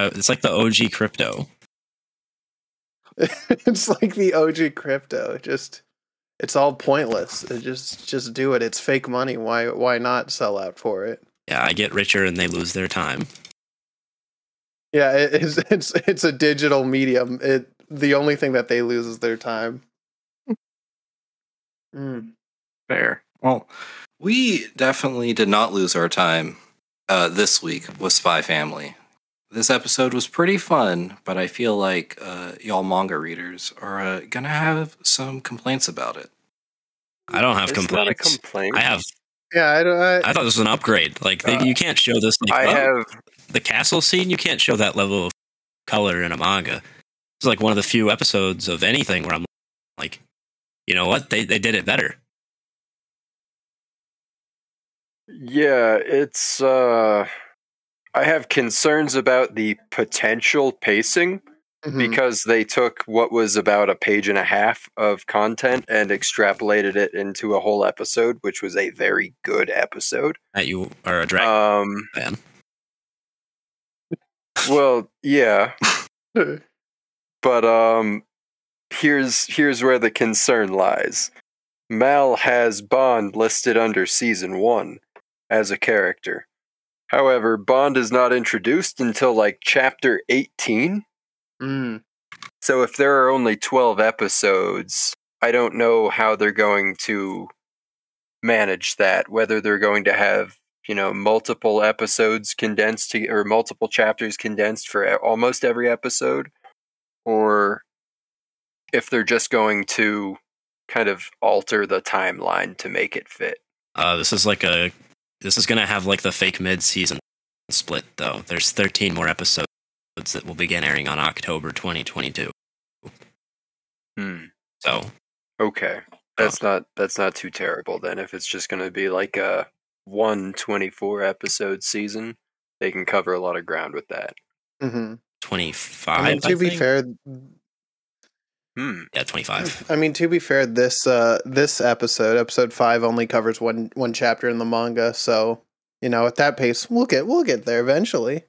I, it's like the OG crypto. it's like the OG crypto. Just it's all pointless. It just just do it. It's fake money. Why why not sell out for it? Yeah, I get richer and they lose their time. Yeah, it, it's it's it's a digital medium. It the only thing that they lose is their time. Mm. Fair. Well, we definitely did not lose our time uh, this week with Spy Family. This episode was pretty fun, but I feel like uh, y'all manga readers are uh, gonna have some complaints about it. I don't have It's not a complaints. complaint. I have. Yeah, I don't. I, I thought this was an upgrade. Like they, Uh, you can't show this. Like, I oh, have the castle scene. You can't show that level of color in a manga. It's like one of the few episodes of anything where I'm like, you know what? They they did it better. Yeah, it's uh I have concerns about the potential pacing Mhm. because they took what was about a page and a half of content and extrapolated it into a whole episode, which was a very good episode. That you are a dragon Um fan. well, yeah, but um here's here's where the concern lies. Mal has Bond listed under season 1 as a character. However, Bond is not introduced until like chapter 18. Mm. So if there are only 12 episodes, I don't know how they're going to manage that, whether they're going to have, you know, multiple episodes condensed to, or multiple chapters condensed for almost every episode or if they're just going to kind of alter the timeline to make it fit. Uh, this is like a. This is gonna have like the fake mid season split though. There's 13 more episodes that will begin airing on October 2022. Hmm. So Okay. That's not that's not too terrible then if it's just going to be like a 124 episode season, they can cover a lot of ground with that. hmm 25. I mean, to be think? fair, Hmm. yeah, 25. I mean to be fair, this uh this episode, episode five, only covers one one chapter in the manga. So you know, at that pace, we'll get we'll get there eventually,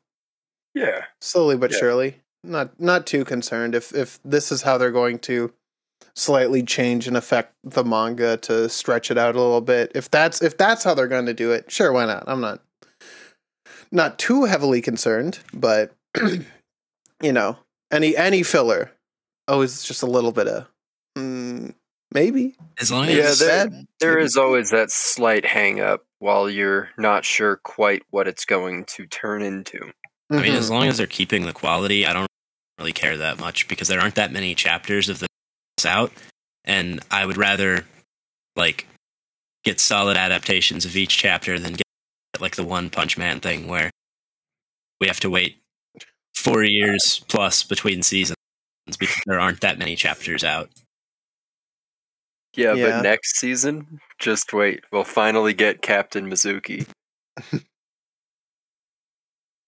Yeah. slowly but Yeah. surely. Not not too concerned if if this is how they're going to slightly change and affect the manga to stretch it out a little bit. If that's if that's how they're going to do it, sure, why not? I'm not not too heavily concerned, but you know, any any filler always just a little bit of mm, maybe. As long Yeah, as there- Sad. There is always that slight hang up while you're not sure quite what it's going to turn into. I mean, as Mhm. long as they're keeping the quality, I don't really care that much because there aren't that many chapters of this out, and I would rather like get solid adaptations of each chapter than get like the One Punch Man thing where we have to wait four years plus between seasons because there aren't that many chapters out. Yeah, Yeah. but next season, just wait. We'll finally get Captain Mizuki.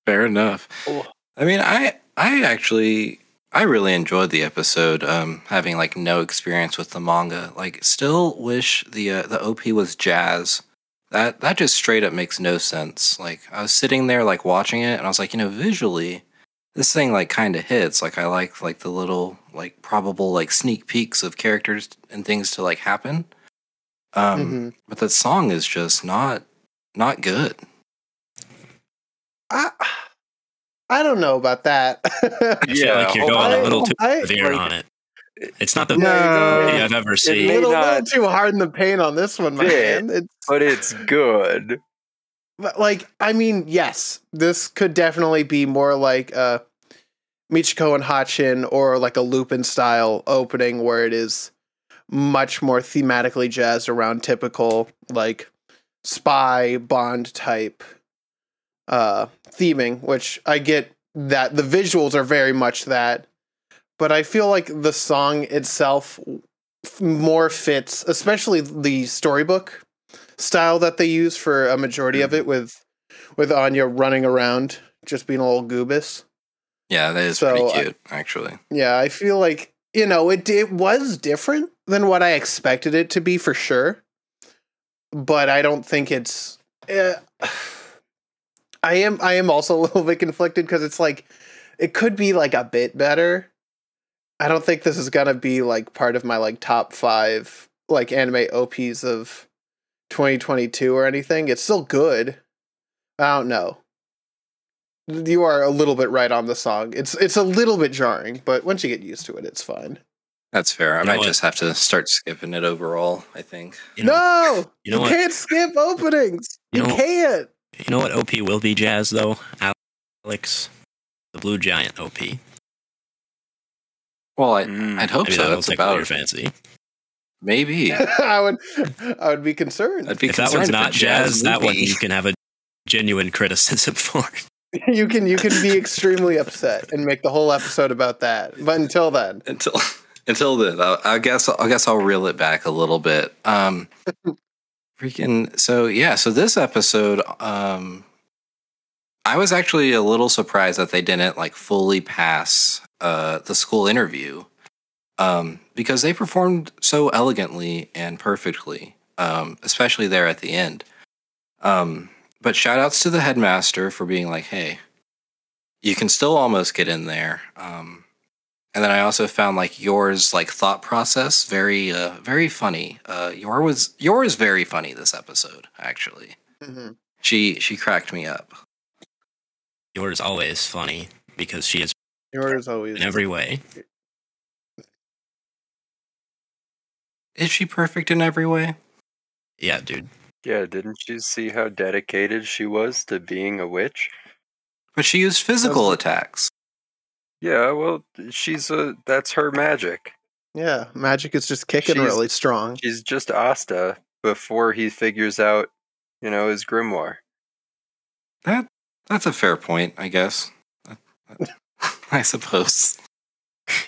Fair enough. Oh. I mean, I I actually I really enjoyed the episode. Um, having like no experience with the manga, like still wish the uh, the OP was jazz. That that just straight up makes no sense. Like I was sitting there like watching it, and I was like, you know, visually, this thing like kind of hits. Like I like like the little like probable like sneak peeks of characters and things to like happen. Um, Mhm. but that song is just not not good. I I don't know about that. Yeah, like you're going on. a little too I- severe like- on it. It's not the No. best I've ever It seen. may little, little not too hard in the paint on this one, my fit. man. It's But it's good. But, like I mean, yes, this could definitely be more like uh Michiko and Hatchin or like a Lupin style opening where it is much more thematically jazzed around typical like spy bond type uh theming, which I get that the visuals are very much that. But I feel like the song itself more fits, especially the storybook style that they use for a majority of it with with Anya running around just being a little goobus. Yeah, that is So, pretty I- cute, actually. Yeah, I feel like you know it it was different than what I expected it to be for sure, but I don't think it's. Uh, I am I am also a little bit conflicted because it's like it could be like a bit better. I don't think this is gonna be like part of my like top five like anime OPs of 2022 or anything. It's still good. I don't know. You are a little bit right on the song. It's it's a little bit jarring, but once you get used to it, it's fine. That's fair. I You know might what? just have to start skipping it overall. I think. You know, no, you know what? can't skip openings. You You, know- can't. you know what OP will be jazz though? Alex, the Blue Giant OP. Well, I, Mm. I'd hope so. that'll That's tickle about your fancy. Maybe. I would I would be concerned. I'd be If that one's not jazz, that one you can have a genuine criticism for. you can you can be extremely upset and make the whole episode about that. But until then, until until then I, I guess i guess i'll reel it back a little bit um freaking so yeah so this episode um i was actually a little surprised that they didn't like fully pass uh the school interview um because they performed so elegantly and perfectly um especially there at the end um but shout outs to the headmaster for being like hey you can still almost get in there um and then I also found like Yor's like thought process very uh very funny. Uh Yor was Yor is very funny this episode, actually. Mhm. She she cracked me up. Yor's always funny because she is yours always in every way. Is she perfect in every way? Yeah, dude. Yeah, didn't you see how dedicated she was to being a witch? But she used physical Does- attacks. Yeah, well, she's a that's her magic. Yeah, magic is just kicking She's- really strong. She's just Asta before he figures out, you know, his grimoire. That that's a fair point, I guess. I suppose.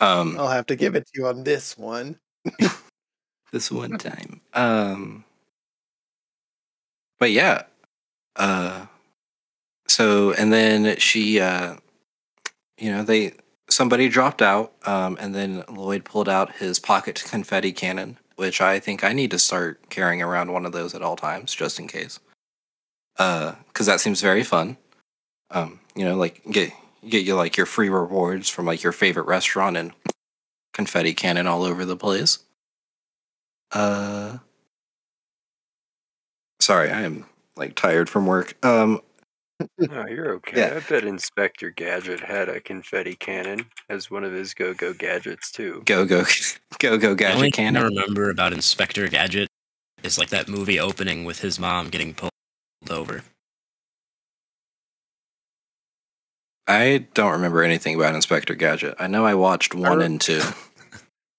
um I'll have to give it to you on this one. this one time. Um but yeah. Uh so and then she uh you know, they somebody dropped out, um, and then Lloyd pulled out his pocket confetti cannon, which I think I need to start carrying around one of those at all times, just in case. Uh, because that seems very fun. Um, you know, like get get you like your free rewards from like your favorite restaurant and confetti cannon all over the place. Uh, sorry, I am like tired from work. Um, No, you're okay. Yeah. I bet Inspector Gadget had a confetti cannon as one of his go-go gadgets too. go go go go The only gadget thing I cannon. remember about Inspector Gadget is like that movie opening with his mom getting pulled over. I don't remember anything about Inspector Gadget. I know I watched one re- and two.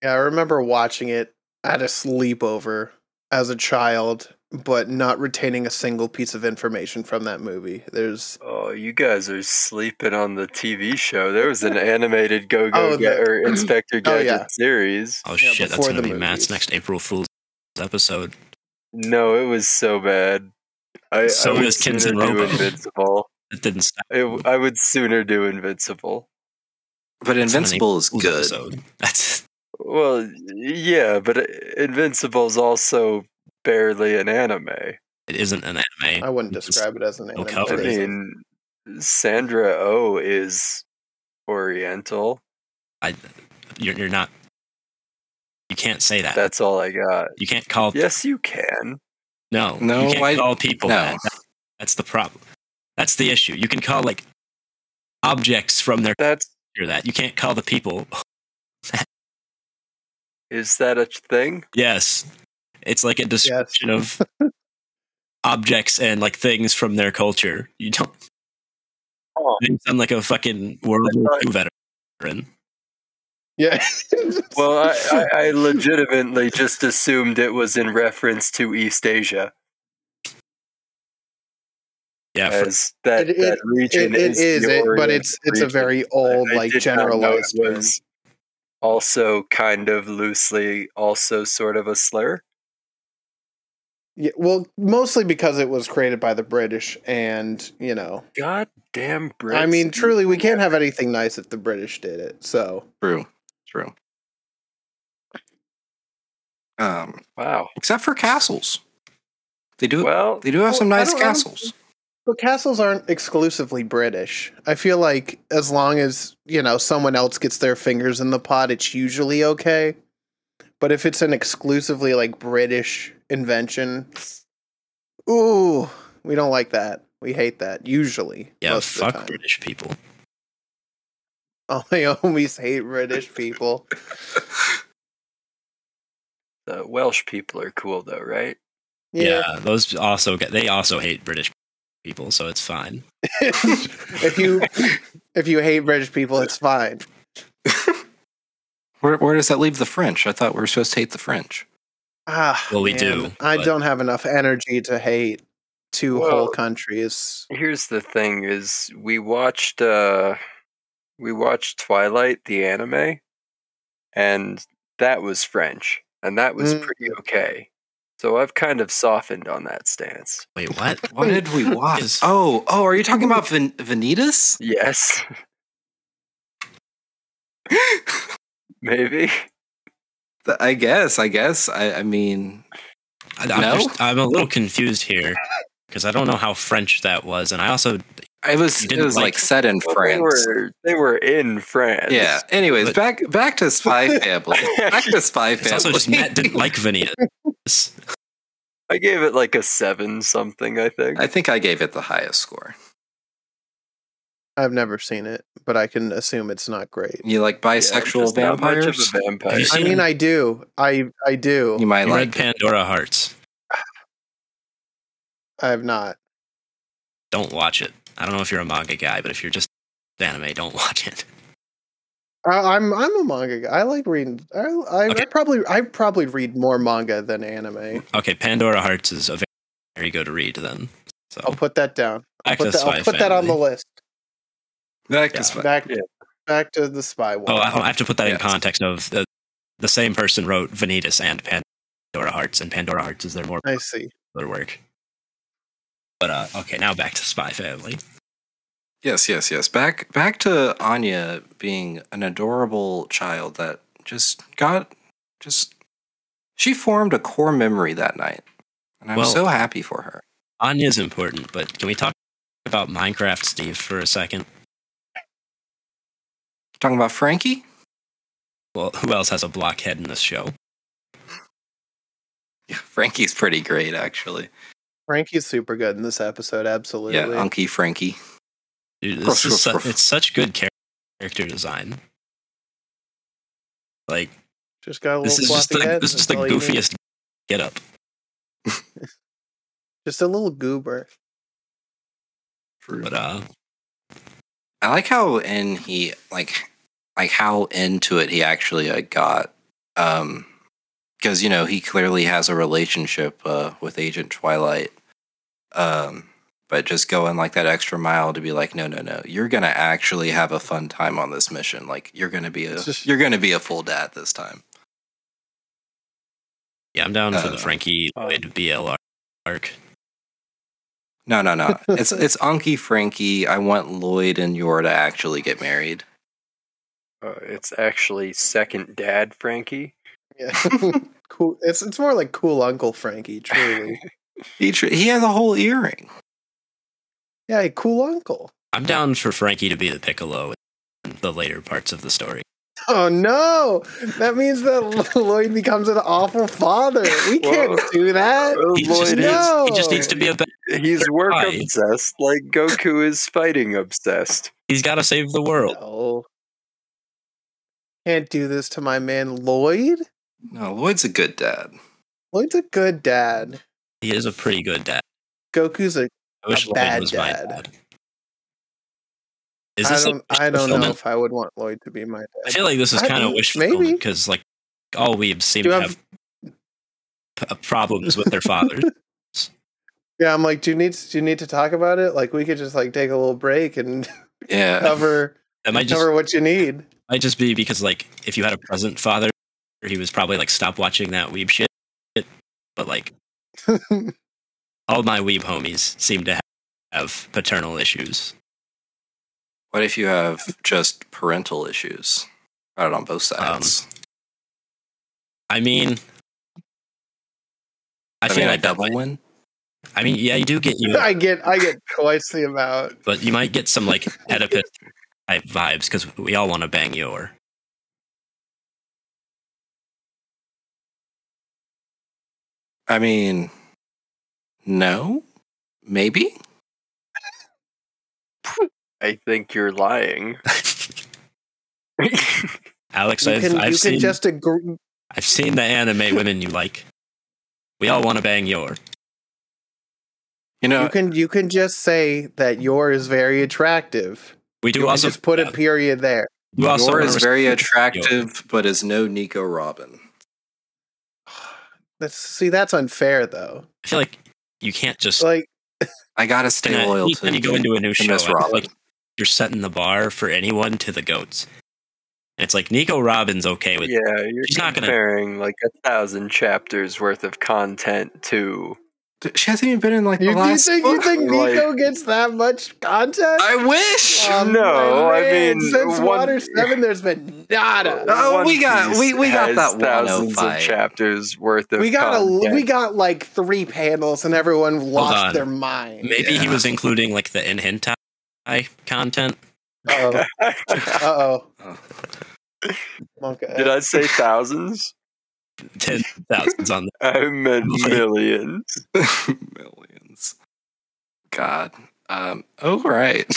Yeah, I remember watching it at a sleepover as a child, but not retaining a single piece of information from that movie. There's Oh, you guys are sleeping on the TV show. There was an animated Go-Go Oh, Ga- the- or Inspector oh, Gadget yeah. series. Oh Yeah, shit, that's gonna the be Matt's next April Fool's episode. No, it was so bad. I, So I was Kids sooner and do Robo. Invincible. It didn't stop. I, I would sooner do Invincible. But It's Invincible is good. Episode. That's Well, yeah, but Invincible is also barely an anime. it isn't an anime. I wouldn't It's- describe it as an anime. cover. I What is it? mean, Sandra O is Oriental. I, you're, you're not. You can't say that. That's all I got. you can't call. Yes, you can. No, No, you can't I- call people no. that. That- That's the problem. That's the issue. You can call like objects from their That's that. You can't call the people. is that a thing? Yes, it's like a description of objects and like things from their culture. You don't. Oh. You sound like a fucking World War II veteran. Yeah. Well, I, I, I legitimately just assumed it was in reference to East Asia, Yeah, for, that, It- it- that region it, it is, is, it, but Orient it's it's a very old, I- I like did generalized it term. was also kind of loosely, also sort of a slur. Yeah, well, mostly because it was created by the British, and you know, God damn Brits. I mean, truly, we can't have anything nice if the British did it. So, True. True. Um, Wow. except for castles. They do Well, they do have some Well, I nice don't- I castles. But castles aren't exclusively British. I feel like as long as, you know, someone else gets their fingers in the pot, it's usually okay. But if it's an exclusively like British invention, ooh, we don't like that. We hate that usually. Yeah, most of the fuck time. British people. All my homies hate British people. The Welsh people are cool though, right? Yeah. those also get they also hate British people, so it's fine. if you if you hate British people, it's fine. Where, where does that leave the French? I thought we were supposed to hate the French. Ah, Well, we man, do, I but- don't have enough energy to hate two Well- whole countries. Here's the thing: is we watched uh, we watched Twilight, the anime, and that was French, and that was Mm. pretty okay. So I've kind of softened on that stance. Wait, what? What did we watch? Is- Oh, oh, are you talking about Ven- Vanitas? Yes, maybe. I guess. I guess. I, I mean, I, I'm, No? just- I'm a little confused here because I don't know how French that was, and I also it was it was like, like- set in Well, they France. were they were in France. Yeah. Anyways, But- back back to Spy Family. Back to Spy it's Family. also just Matt didn't like Vanitas. I gave it like a seven something. I think. I think I gave it the highest score. I've never seen it, but I can assume it's not great. You like bisexual just not much of vampires? vampire. I seen- mean, I do. I I do. You might You like. read Pandora Hearts. I have not. Don't watch it. I don't know if you're a manga guy, but if you're just anime, don't watch it. I, I'm I'm a manga guy. I like reading. I I, Okay. I probably I probably read more manga than anime. Okay, Pandora Hearts is a very, very good read then. So I'll put that down. I'll put, the that, I'll put that on the list. Back Yeah. to Spy. Back Yeah. back to the spy one. Oh, I I have to put that in context of the the same person wrote Vanitas and Pandora Hearts, and Pandora Hearts is their more I see. popular work. But uh, okay, now back to Spy Family. Yes, yes, yes. Back back to Anya being an adorable child that just got just she formed a core memory that night. And I'm Well- so happy for her. Anya's important, but can we talk about Minecraft Steve for a second? Talking about Frankie? Well, who else has a blockhead in this show? Yeah, Frankie's pretty great actually. Frankie's super good in this episode. Absolutely. Yeah, Unky Frankie. Dude, Ruff, this is ruff, su- ruff. it's such good char- character design. Like just got a little this is just the head. this is the all you need. goofiest get up. Just a little goober. But uh, I like how in he like like how into it he actually uh, got um because you know he clearly has a relationship uh with Agent Twilight um but just going like that extra mile to be like no no no you're going to actually have a fun time on this mission like you're going to be a just- you're going to be a full dad this time yeah, I'm down for Uh, the Frankie Lloyd BL arc. no no no it's it's Unky Frankie I want Lloyd and Yor to actually get married Uh, it's actually second dad Frankie. Yeah. cool. It's it's more like cool Uncle Frankie. Truly. he tr- he has a whole earring yeah, cool Uncle. I'm down for Frankie to be the Piccolo in the later parts of the story. Oh no! That means that Lloyd becomes an awful father. We can't Whoa. do that. Well, He just, Lloyd needs, No. he just needs to be a. Be- He's work Why? obsessed, like Goku is fighting obsessed. he's got to save the world. No. Can't do this to my man Lloyd. no Lloyd's a good dad Lloyd's a good dad. He is a pretty good dad. Goku's a. I wish A Lloyd bad was my dad. dad. Is I don't. I don't know if I would want Lloyd to be my dad. I feel like this is I kind of don't- maybe. because like all weebs seem Do to you have p- uh, problems with their fathers. Yeah, I'm like, do you need do you need to talk about it? Like, we could just like take a little break and yeah cover That might just cover what you need. might just be because like if you had a present father, he was probably like stop watching that weeb shit. But like all my weeb homies seem to have paternal issues. What if you have just parental issues? Right on both Um, sides. I mean, I I feel mean, a like that double might, win. I mean, yeah, you do get you, I get I get twice the amount. but you might get some like Oedipus type vibes because we all want to bang Yor. I mean, no, maybe. I think you're lying. Alex, You I've, can I've you seen can just agree. I've seen the anime women you like. We all want to bang Yor. You know, You can you can just say that Yor is very attractive. We do You can also just put yeah, a period there. you also is very respect Yor. attractive, but is no Nico Robin. That's see that's unfair though. I feel like you can't just Like I gotta stay and, loyal anytime to you go into a new to show. Miss Robin. like you're setting the bar for anyone to the goats. And it's like Nico Robin's okay with yeah, you're She's not gonna- comparing like a thousand chapters worth of content to. She hasn't even been in like the you, do you last think you book. think like- Nico gets that much content? I wish. Um, No, my I mean, since one- Water Seven, there's been nada. Oh, One we got- we- we got that thousands of chapters worth of. we got content. a we got like three panels, and everyone lost their mind. maybe he was including like the in hentai content. Uh oh. Oh. Okay. Did I say thousands? Ten thousands on that. I meant millions. Millions. God. Um, oh, right.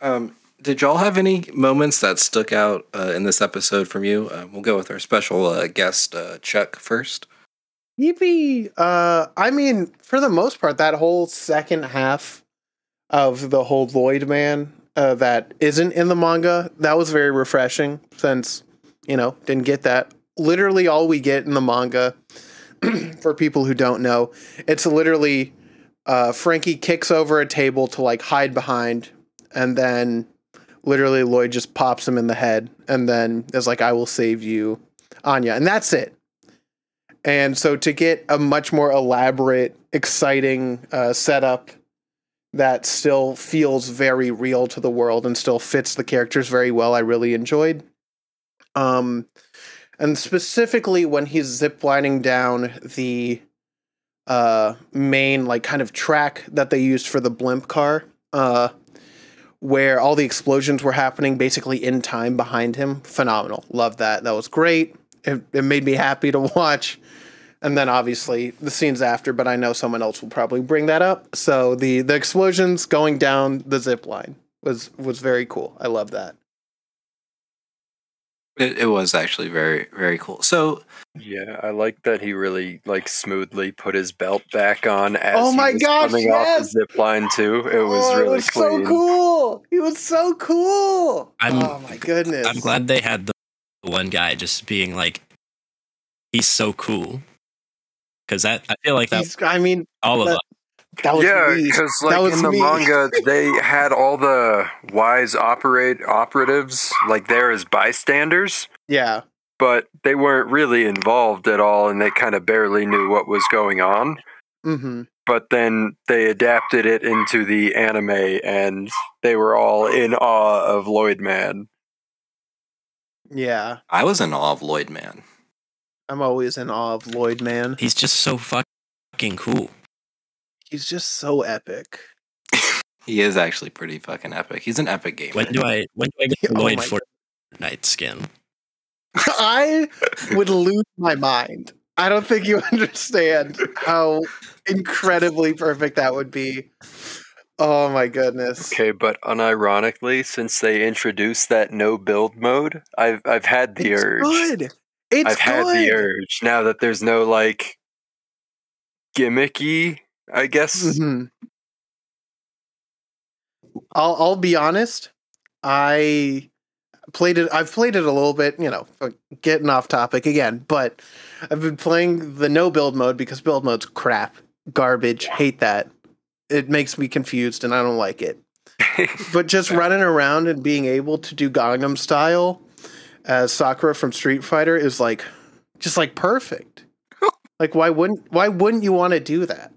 Um, did y'all have any moments that stuck out uh, in this episode from you? Uh, we'll go with our special uh, guest, uh, Chuck, first. Yippee! Uh, I mean, for the most part, that whole second half of the whole Lloyd man uh, that isn't in the manga that was very refreshing. Since you know didn't get that. Literally, all we get in the manga, for people who don't know, it's literally uh, Frankie kicks over a table to like hide behind, and then literally Lloyd just pops him in the head, and then is like, "I will save you, Anya," and that's it. And so to get a much more elaborate, exciting uh, setup that still feels very real to the world and still fits the characters very well, I really enjoyed. Um, and specifically when he's ziplining down the uh, main, like, kind of track that they used for the blimp car, uh, where all the explosions were happening basically in time behind him. Phenomenal. Love that. That was great. It, it made me happy to watch and then obviously the scenes after but i know someone else will probably bring that up so the the explosions going down the zip line was was very cool i love that It, it was actually very, very cool. So, Yeah, I like that he really like smoothly put his belt back on as Oh he my was gosh, coming off the zip line too. It was oh, really it was clean. so cool he was so cool I'm- oh my goodness I'm glad they had the one guy just being like, he's so cool. Because that I feel like that He's, i mean all of us. That was yeah, me. because That like was in the me. manga, they had all the wise operate operatives like there as bystanders, yeah but they weren't really involved at all, and they kind of barely knew what was going on. mm-hmm But then they adapted it into the anime, and they were all in awe of Lloyd Man. yeah I was in awe of Lloyd Man. i'm always in awe of lloyd man He's just so fucking cool. He's just so epic He is actually pretty fucking epic. He's an epic gamer. When do I when do I get the Oh Lloyd my Fortnite skin? I would lose my mind. I don't think you understand how incredibly perfect that would be. Oh my goodness. Okay, but unironically, since they introduced that no build mode, I've I've had the urge. it's urge. good. It's. I've had the urge now that there's no like gimmicky, I guess. Mhm. I'll I'll be honest. I played it. I've played it a little bit. You know, getting off topic again, but I've been playing the no build mode because build mode's crap, garbage. Hate that. It makes me confused, and I don't like it. but just running around and being able to do Gangnam style as Sakura from Street Fighter is like just like perfect. like why wouldn't why wouldn't you want to do that?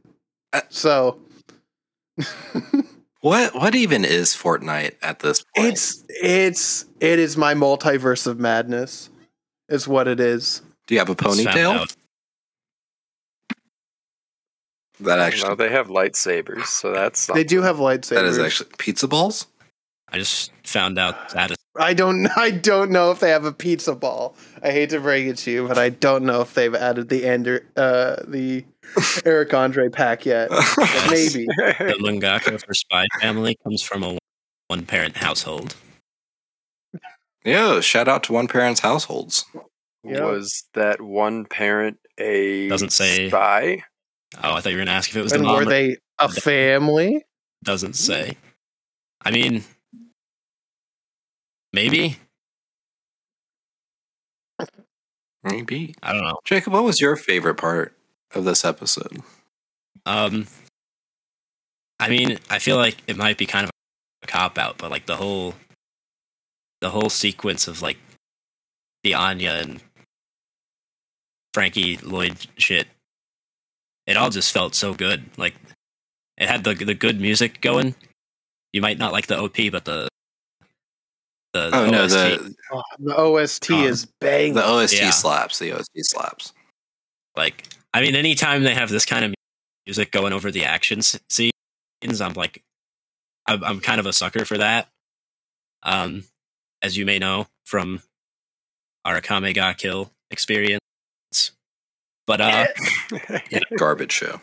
So what what even is Fortnite at this point? it's it's it is my multiverse of madness. Is what it is. do you have a ponytail? out. That No, actually they have lightsabers, so that's They do have lightsabers. that is actually pizza balls. I just found out that is I don't. I don't know if they have a pizza ball. I hate to break it to you, but I don't know if they've added the Ander, uh, the Eric Andre pack yet. But maybe. the Lungaku for Spy Family comes from a one parent household. Yeah, shout out to one parent's households. Yeah. Was that one parent a Doesn't say. spy? Oh, I thought you were gonna ask if it was the And mom. were they a family? Doesn't say. I mean, maybe. Maybe. I don't know. Jacob, what was your favorite part of this episode? Um, I mean, I feel like it might be kind of a cop out, but like the whole, the whole sequence of like the Anya and Frankie Lloyd shit, it all just felt so good. Like it had the the good music going. You might not like the OP, but the the, Oh the no, OST, the Oh, the OST Um, is bang. the OST Yeah. slaps. The OST slaps. like I mean, anytime they have this kind of music going over the action s- scenes, I'm like, I'm, I'm kind of a sucker for that. Um, as you may know from our Akame ga Kill experience, but uh, Garbage show.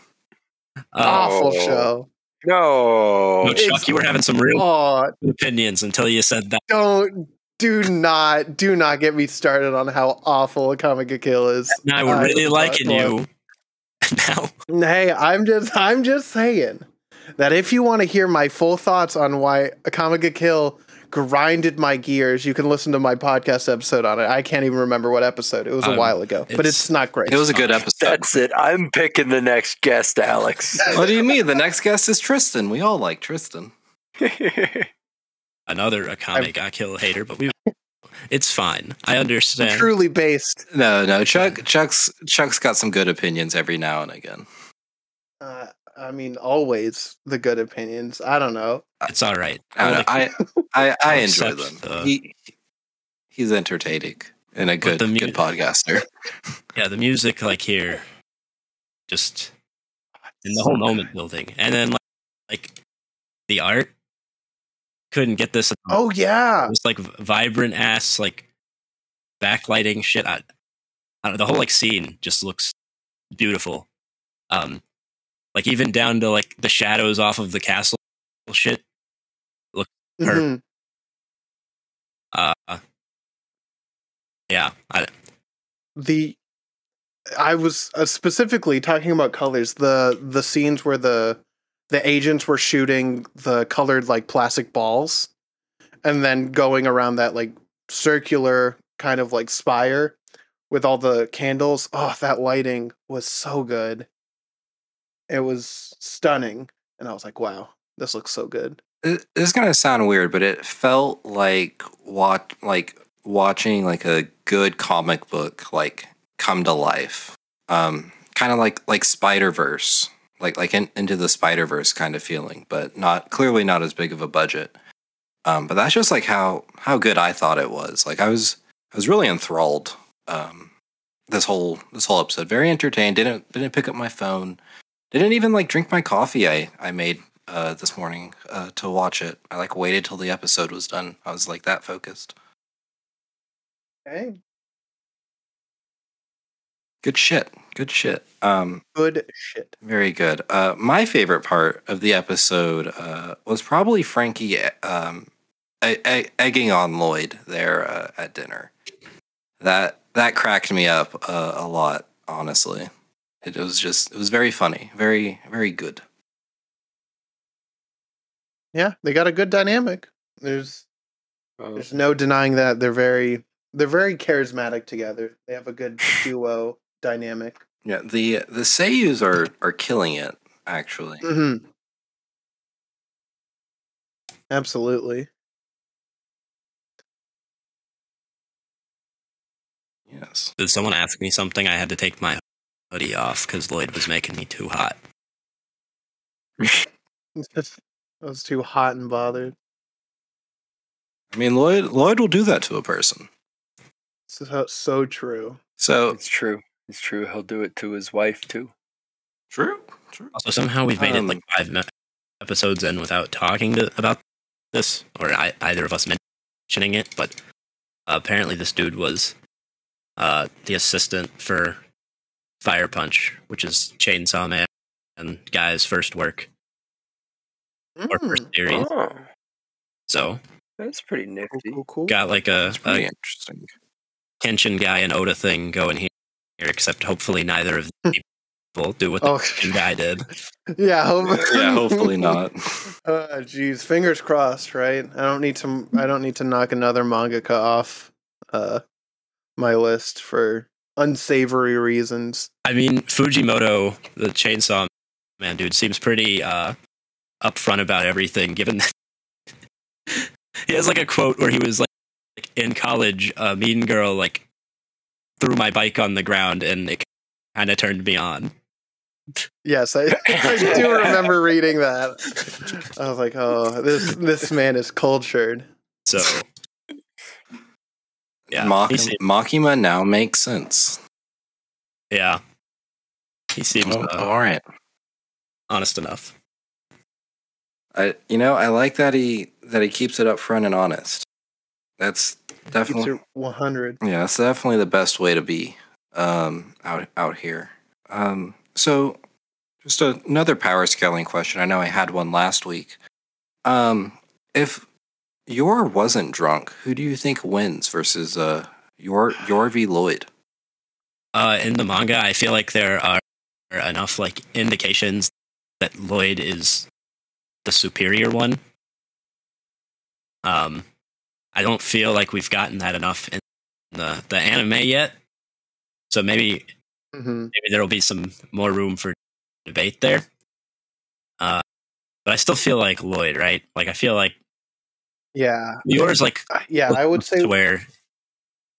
uh Awful show. no. no, Chuck, you were having some real Oh, opinions until you said that. don't do not do not get me started on how awful Akame ga Kill is. Now we're I really was liking not- you. now, Hey, I'm just I'm just saying that if you want to hear my full thoughts on why Akame ga Kill grinded my gears, you can listen to my podcast episode on it. I can't even remember what episode. It was a Um, while ago, but it's- it's not great. It was a good episode. That's it. I'm picking the next guest, Alex. what do you mean? The next guest is Tristan. We all like Tristan. another Akame ga Kill hater, but we. It's fine. I understand. truly based. No, no. Chuck, Chuck's, Chuck's got some good opinions every now and again. Uh, I mean, always the good opinions. I don't know. It's all right. I, like- I, I, I I'll enjoy them. accept the- he, he's entertaining and a good, mu- good podcaster. yeah, the music like here, just in the whole moment building, and then like, like the art couldn't get this. Oh yeah, It's like vibrant ass like backlighting shit. I, I don't, the whole like scene just looks beautiful. Um, like even down to like the shadows off of the castle shit. Her- Mhm. Uh, yeah, I, the I was uh, specifically talking about colors. The the scenes where the the agents were shooting the colored like plastic balls, and then going around that like circular kind of like spire with all the candles. Oh, that lighting was so good. It was stunning, and I was like, "Wow, this looks so good." It- It's gonna sound weird, but it felt like watch like watching like a good comic book like come to life. Um, kind of like like Spider Verse, like like in, into the Spider Verse kind of feeling, but not clearly not as big of a budget. Um, but that's just like how how good I thought it was. Like I was I was really enthralled. Um, this whole this whole episode, very entertained. Didn't didn't pick up my phone. Didn't even like drink my coffee. I I made uh, this morning uh, to watch it. I like waited till the episode was done. I was like that focused. Okay, Good shit. Good shit. Um, good shit. very good. Uh, my favorite part of the episode uh, was probably Frankie um, e- e- egging on Lloyd there uh, at dinner. That that cracked me up uh, a lot. Honestly, it was just it was very funny. Very very good. Yeah, they got a good dynamic. There's Oh, There's no denying that they're very they're very charismatic together. They have a good duo dynamic. Yeah, the the Seiyus are are killing it. Actually, Mm-hmm. Absolutely. yes. did someone ask me something? I had to take my hoodie off because Lloyd was making me too hot. I was too hot and bothered. I mean, Lloyd Lloyd will do that to a person. So, so true. So it's true. It's true. He'll do it to his wife too. true, True. Also, somehow we've made Um, it like five episodes in without talking to, about this, or I, either of us mentioning it. But uh, apparently, this dude was uh, the assistant for Fire Punch, which is Chainsaw Man and Guy's first work or first Mm, series. Oh, So that's pretty cool, nifty. cool, cool. got like a, That's a interesting. Kenshin guy and Oda thing going here, except hopefully neither of the people do what the Oh, Kenshin guy did. yeah. Hope- yeah, hopefully not. Uh, jeez, fingers crossed, right? I don't need to. I don't need to knock another mangaka off uh, my list for unsavory reasons. I mean, Fujimoto, the Chainsaw Man dude, seems pretty uh, upfront about everything. Given that he has like a quote where he was like, like in college, a mean girl like threw my bike on the ground and it kind of turned me on. Yes, I, I do remember reading that. I was like, oh, this this man is cultured. So yeah, Mach- he Makima now makes sense. yeah, he seems Oh, uh, all right. honest enough. I, you know, I like that he that he keeps it up front and honest. That's definitely One hundred. yeah, that's definitely the best way to be um, out out here. Um, so, just a, another power scaling question. I know I had one last week. Um, if Yor wasn't drunk, who do you think wins versus uh, Yor Yor v Lloyd? Uh, in the manga, I feel like there are enough like indications that Lloyd is the superior one. Um, I don't feel like we've gotten that enough in the the anime yet. So maybe Mm-hmm. maybe there will be some more room for debate there. Uh, but I still feel like Lloyd, right? Like I feel like Yeah, yours, like Uh, yeah. I would say where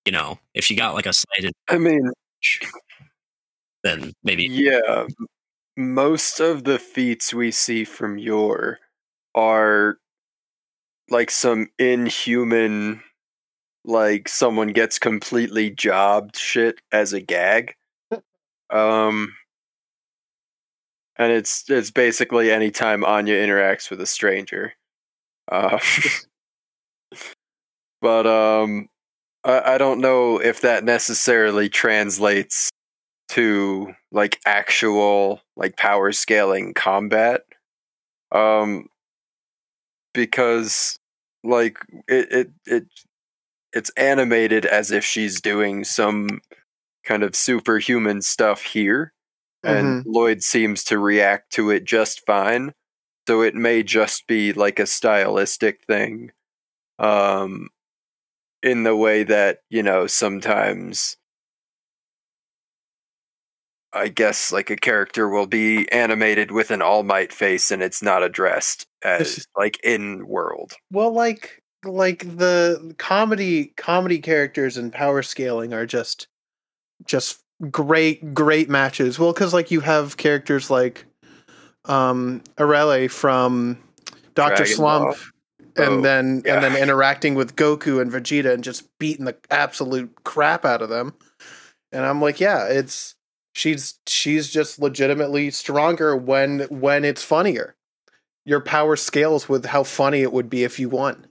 you know if she got like a slight I mean, then maybe yeah, most of the feats we see from Yor are like some inhuman, like someone gets completely jobbed shit as a gag. Um, and it's it's basically anytime Anya interacts with a stranger. Uh, but um, I, I don't know if that necessarily translates to like actual like power scaling combat. Um, because like it it it it's animated as if she's doing some kind of superhuman stuff here and Lloyd seems to react to it just fine. So it may just be like a stylistic thing. Um in the way that, you know, sometimes I guess like a character will be animated with an all might face and it's not addressed as like in world. Well, like like the comedy comedy characters and power scaling are just just great great matches. Well, because like you have characters like um Arale from Doctor Dragon Slump, Ball. and Oh, then yeah. and then interacting with Goku and Vegeta and just beating the absolute crap out of them. And I'm like, yeah, it's she's she's just legitimately stronger when when it's funnier. Your power scales with how funny it would be if you won.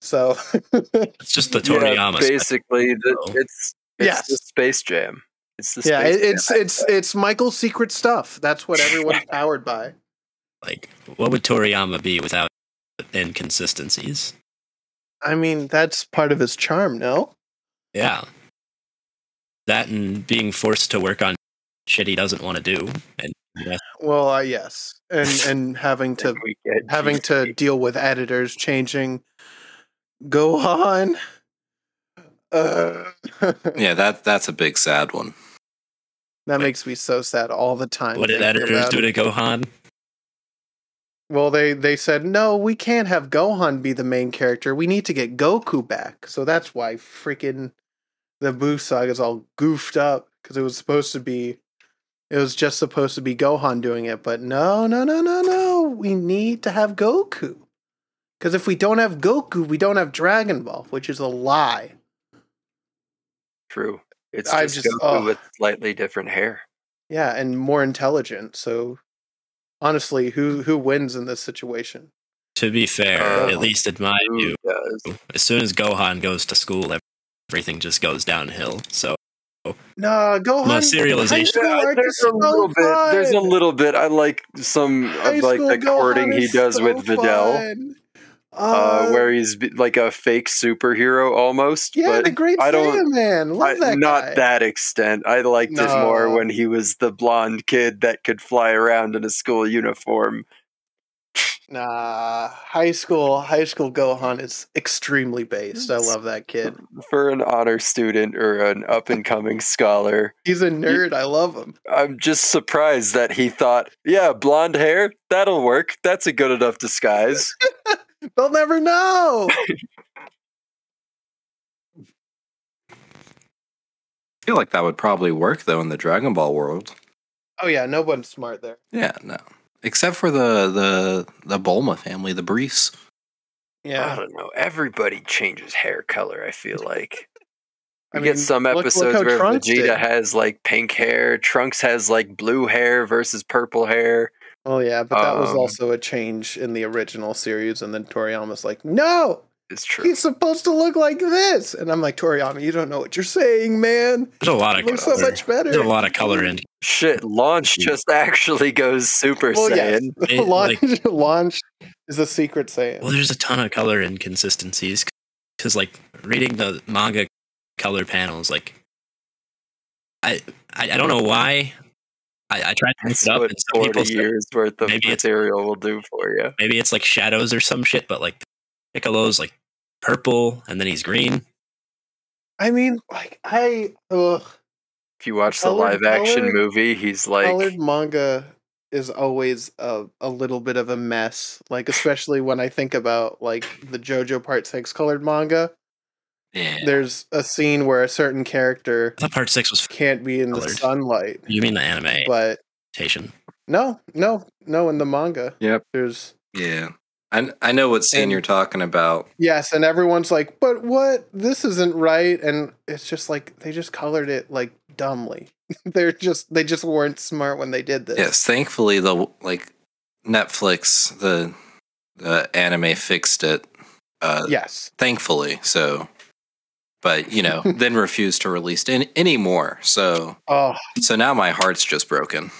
So it's just the Toriyama. spec- basically the, oh. it's it's Yes. the Space Jam. It's the yeah, Space it, it's Jam. it's it's Michael's secret stuff. That's what everyone's powered by. Like, what would Toriyama be without inconsistencies? I mean, that's part of his charm, no? Yeah, that and being forced to work on shit he doesn't want to do, and yeah, Well, uh, yes, and and having to we having to deal with editors changing. Go on. Uh, Yeah, that that's a big sad one. that makes me so sad all the time. what did editors do to Gohan? Well, they they said no, we can't have Gohan be the main character. We need to get Goku back. So that's why freaking the Boo saga is all goofed up because it was supposed to be, it was just supposed to be Gohan doing it. But no, no, no, no, no. We need to have Goku. Because if we don't have Goku, we don't have Dragon Ball, which is a lie. True. It's I just, just- Goku oh. with slightly different hair. yeah, and more intelligent. So honestly, who who wins in this situation? To be fair, Uh, at least in my view, does? as soon as Gohan goes to school, everything just goes downhill. So Nah, Gohan. No, serialization. high school Yeah, there's is a so little bit. There's a little bit. I like some High of like the courting he does so with Videl, uh, Uh, where he's like a fake superhero almost. yeah, but the Great I don't- Saiyan man. Love I- that not that extent. I liked it more when he was the blonde kid that could fly around in a school uniform. Nah, high school high school Gohan is extremely based. I love that kid. For an honor student or an up and coming scholar, He's a nerd. I love him. I'm just surprised that he thought, yeah, blonde hair, that'll work. That's a good enough disguise. They'll never know. I feel like that would probably work though in the Dragon Ball world. oh yeah, no one's smart there. Yeah, no. Except for the the the Bulma family, the Briefs. Yeah, I don't know. Everybody changes hair color, I feel like. I You get some look- look episodes how where Trunks Vegeta did. has like pink hair, Trunks has like blue hair versus purple hair. Oh yeah, but that was Um, also a change in the original series, and then Toriyama's like, "No, It's true. he's supposed to look like this," and I'm like, "Toriyama, you don't know what you're saying, man. there's a lot It of looks so color. much better." There's a lot of color in. Shit, Launch mm. just actually goes Super Well, yes, Saiyan. It, launch, launch is a secret Saiyan. Well, there's a ton of color inconsistencies because, like, reading the manga color panels, like, I I, I don't know why. I, I tried to look it up, what and some people 40 said years worth of maybe it's- material will do for you. maybe it's like shadows or some shit, but like Piccolo's like purple and then he's green. I mean, like I ugh, If you watch the Colored- live action colored- movie, he's like, colored manga is always a, a little bit of a mess. Like especially when I think about like the JoJo Part Six colored manga. Yeah. There's a scene where a certain character I part six was. can't be in the sunlight, You mean the anime but adaptation? no, no, no. In the manga, Yep. there's Yeah. I I know what scene And- you're talking about. yes, and everyone's like, "But what? This isn't right." And it's just like they just colored it like dumbly. They're just they just weren't smart when they did this. Yes, thankfully the like Netflix the the anime fixed it. Uh, Yes. thankfully. So, but you know, then refused to release any, any more. So, Oh, so now my heart's just broken.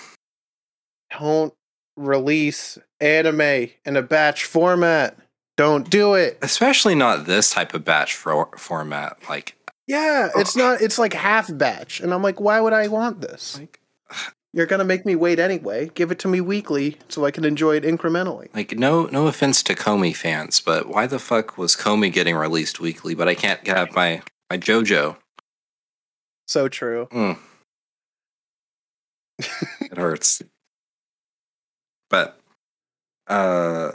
don't release anime in a batch format. Don't do it. Especially not this type of batch for, format. Like, Yeah, it's not. It's like half batch, and I'm like, why would I want this? like, You're gonna make me wait anyway. Give it to me weekly so I can enjoy it incrementally. like no, no offense to Komi fans, but why the fuck was Komi getting released weekly? But I can't have my my JoJo. So true. Mm. it hurts. But uh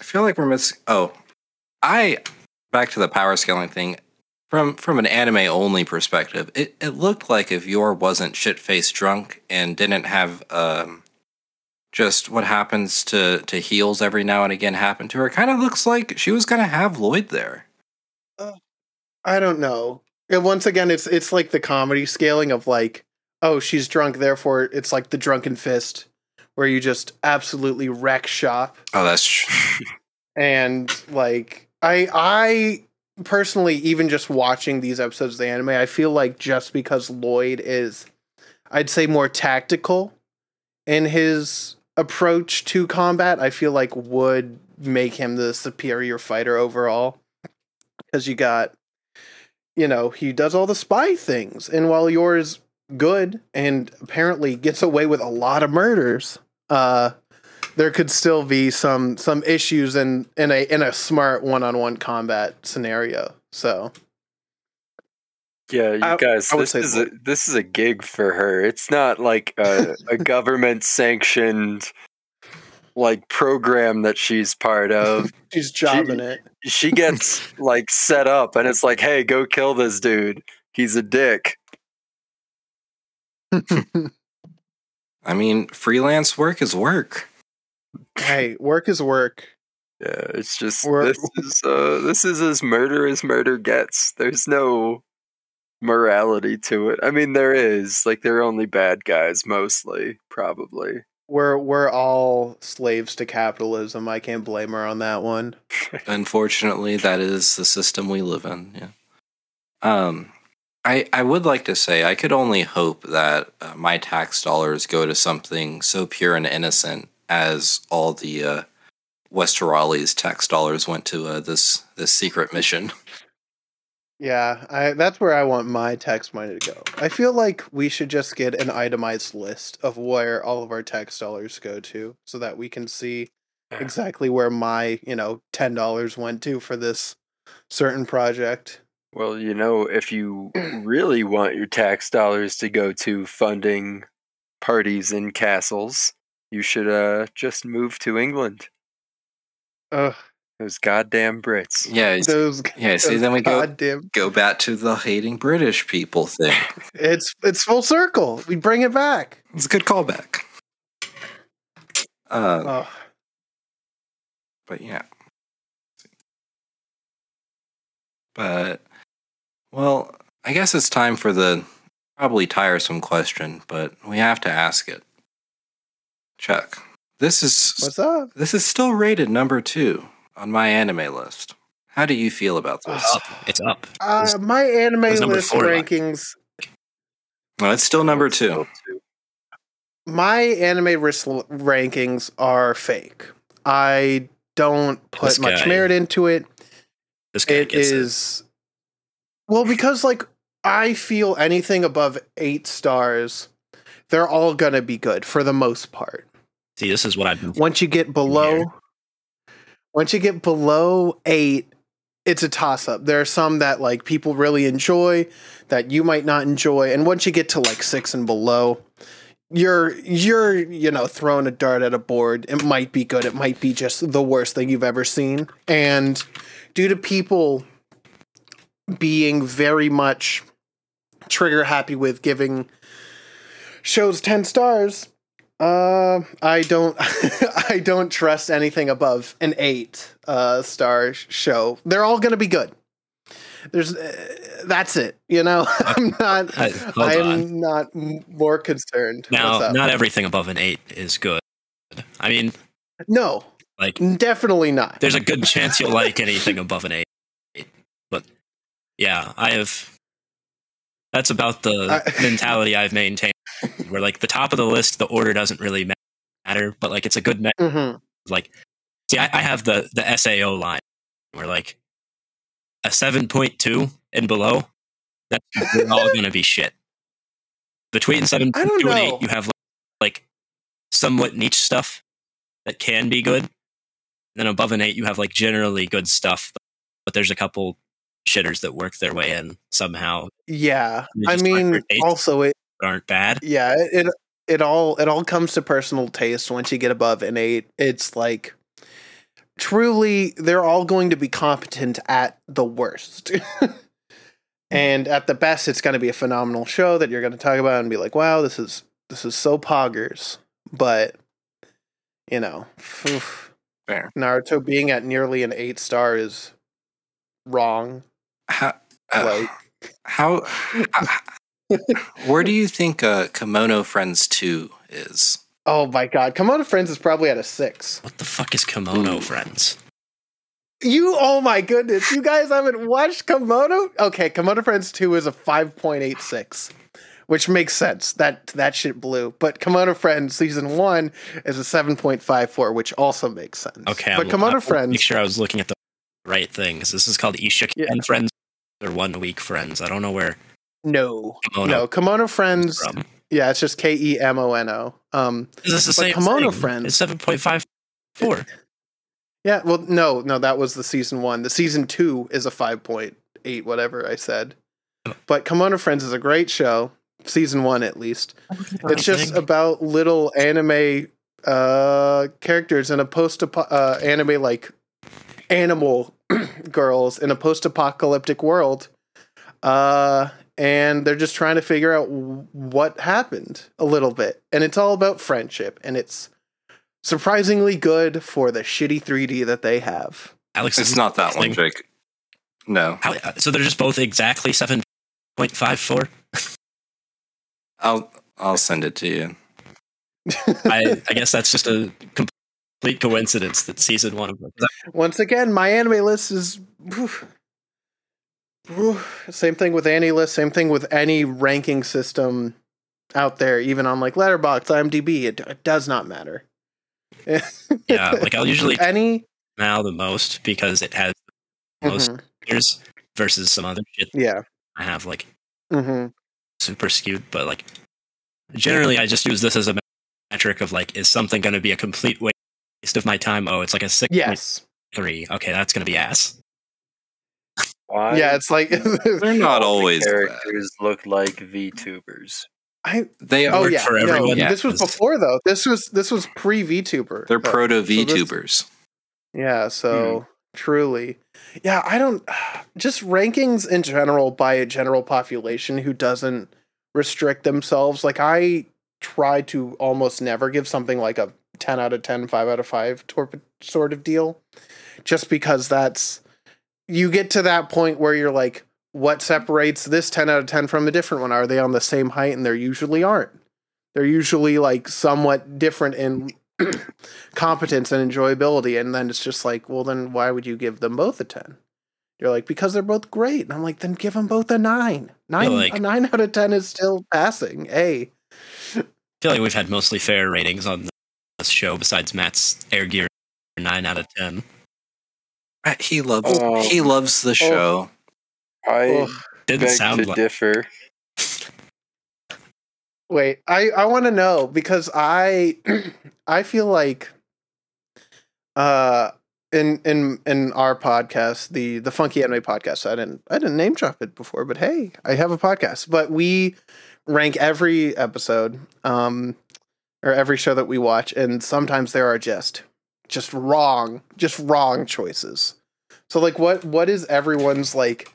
I feel like we're missing oh I back to the power scaling thing. From from an anime only perspective, it, it looked like if Yor wasn't shit faced drunk and didn't have um just what happens to, to heels every now and again happen to her, kind of looks like she was gonna have Lloyd there. I don't know. And once again, it's it's like the comedy scaling of like, oh, she's drunk, therefore it's like the drunken fist, where you just absolutely wreck shop. Oh, that's tr- and like i i personally even just watching these episodes of the anime i feel like just because lloyd is i'd say more tactical in his approach to combat i feel like would make him the superior fighter overall because you got you know he does all the spy things and while Yor's good and apparently gets away with a lot of murders uh there could still be some some issues in in a in a smart one-on-one combat scenario. So Yeah, you I- guys, I this say is a this is a gig for her. It's not like a, a government sanctioned like program that she's part of. she's jobbing it. She gets like set up and it's like, "Hey, go kill this dude. He's a dick." I mean, freelance work is work. hey, work is work. Yeah, it's just We're- this is uh this is as murder as murder gets. There's no morality to it. I mean, there is like they're only bad guys mostly, probably. We're we're all slaves to capitalism. I can't blame her on that one. Unfortunately, that is the system we live in. Yeah. Um, I I would like to say I could only hope that uh, my tax dollars go to something so pure and innocent as all the uh, Westerali's tax dollars went to uh, this this secret mission. Yeah, I that's where I want my tax money to go. I feel like we should just get an itemized list of where all of our tax dollars go to so that we can see exactly where my, you know, $10 went to for this certain project. Well, you know, if you really want your tax dollars to go to funding parties in castles, you should uh just move to England. Ugh, Those goddamn Brits. Yeah, those yeah. See, those then we go goddamn go back to the hating British people thing. It's it's full circle. We bring it back. It's a good callback. Uh, Oh, but yeah. But well, I guess it's time for the probably tiresome question, but we have to ask it. Chuck, this is what's up? this is still rated number two on my anime list. How do you feel about this? Up. It's up. Uh, my anime list four, rankings. Well, it's still number two. My anime risk rankings are fake. I don't put This much guy. merit into it. This guy It gets is well because like I feel anything above eight stars, they're all gonna be good for the most part. See, this is what I've been. Once you get below, Here. once you get below eight, it's a toss up. There are some that like people really enjoy that you might not enjoy, and once you get to like six and below, you're you're you know throwing a dart at a board. It might be good. It might be just the worst thing you've ever seen. And due to people being very much trigger happy with giving shows 10 stars uh, i don't i don't trust anything above an 8 uh, star show. They're all going to be good. There's uh, that's it you know? I'm not i'm not more concerned. Now not everything above an 8 is good. I mean no. like definitely not. there's a good chance you'll like anything above an 8 yeah, I have. That's about the I- mentality I've maintained. Where like the top of the list, the order doesn't really matter, but like it's a good me- Mhm. like. See, I, I have the the Sao line where like a seven point two and below, that's all gonna be shit. Between seven I two and eight, you have like like somewhat niche stuff that can be good. Then above an eight, you have like generally good stuff, but there's a couple shitters that work their way in somehow. Yeah i mean also it aren't bad. yeah it, it all it all comes to personal taste once you get above an eight. It's like truly they're all going to be competent at the worst. Hmm. And at the best it's going to be a phenomenal show that you're going to talk about and be like wow this is this is so poggers. But you know oof, Fair. naruto being at nearly an eight star is wrong How, uh, like how, how- where do you think uh, Kemono Friends 2 is? oh my god Kemono friends is probably at a six What the fuck is kemono, Ooh. friends? You, oh my goodness, you guys haven't watched Kemono? Okay, Kemono Friends 2 is a 5.86, which makes sense. That that shit blew. But Kemono Friends Season 1 is a 7.54, which also makes sense. Okay, But I will- I Kemono will Friends, Make sure I was looking at the right thing. 'cause this is called Ishika Yeah. and Friends or One Week Friends. I don't know where no. kemono No, Kemono comes Friends, from. yeah, it's just K E M O N O. Um, Is this the But same Kemono thing? Friends- It's seven point five four. yeah, well, no, no, that was the Season 1. The Season 2 is a 5.8, whatever I said. But Kemono Friends is a great show, Season 1 at least. It's just about little anime uh characters in a post uh anime like animal girls in a post-apocalyptic world. Uh and they're just trying to figure out what happened a little bit. And it's all about friendship and it's surprisingly good for the shitty 3D that they have. Alex. It's not that one, thing. Jake. No. How, so they're just both exactly seven point five four. I'll I'll send it to you. I, I guess that's just a complete coincidence that season one of them. Once again, my anime list is oof. Oof. same thing with any list. Same thing with any ranking system out there, even on like Letterboxd, IMDb. It, it does not matter. yeah. Like I'll usually any now the most because it has the most Mhm. years versus some other shit Yeah. I have like hmm super skewed. But like generally, I just use this as a metric of like, is something going to be a complete waste of my time? Oh, it's like a six Yes. three. Okay, that's going to be ass. Why Yeah, it's like They're not all the always bad. characters look like VTubers. I. They Oh are yeah, for no, everyone. Yeah, this was before though. This was this was pre VTuber. they're though. proto So this- VTubers. Yeah, so hmm. truly. Yeah, I don't just rankings in general by a general population who doesn't restrict themselves. Like I try to almost never give something like a 10 out of 10, 5 out of 5 torp- sort of deal. Just because that's you get to that point where you're like what separates this 10 out of 10 from a different one? Are they on the same height? And they usually aren't. They're usually like somewhat different in competence and enjoyability and then it's just like well then why would you give them both a 10 you're like because they're both great and i'm like then give them both a 9 9 like- a 9 out of 10 is still passing a I feel like we've had mostly fair ratings on show besides Matt's Air Gear nine out of ten. Uh, He loves Oh. he loves the show. I Ugh. Didn't beg sound to like differ. wait i i want to know because i i feel like uh in in in our podcast the the funky anime podcast i didn't i didn't name drop it before but hey i have a podcast but we rank every episode um or every show that we watch and sometimes there are just just wrong just wrong choices so like what what is everyone's like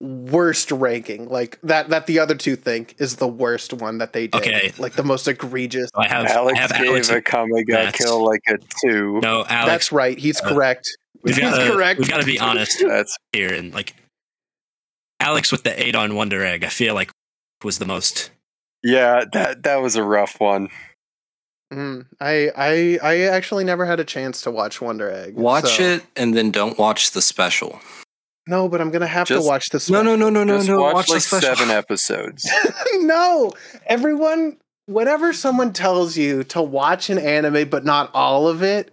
worst ranking like that that the other two think is the worst one that they did Okay. like the most egregious I have Alex I have gave Alex. Akame ga That's- kill like a two. no, Alex. that's right he's uh, correct we've he's got correct we've got to be honest That's here and like Alex with the eight on Wonder Egg. I feel like was the most. yeah. That that was a rough one. Mm, I I I actually never had a chance to watch Wonder Egg. Watch so- it and then don't watch the special. No, but I'm gonna have Just- to watch this. No, no, no, no, no, Just no. watch, Watch, like the special. seven episodes. no, everyone. Whenever someone tells you to watch an anime but not all of it,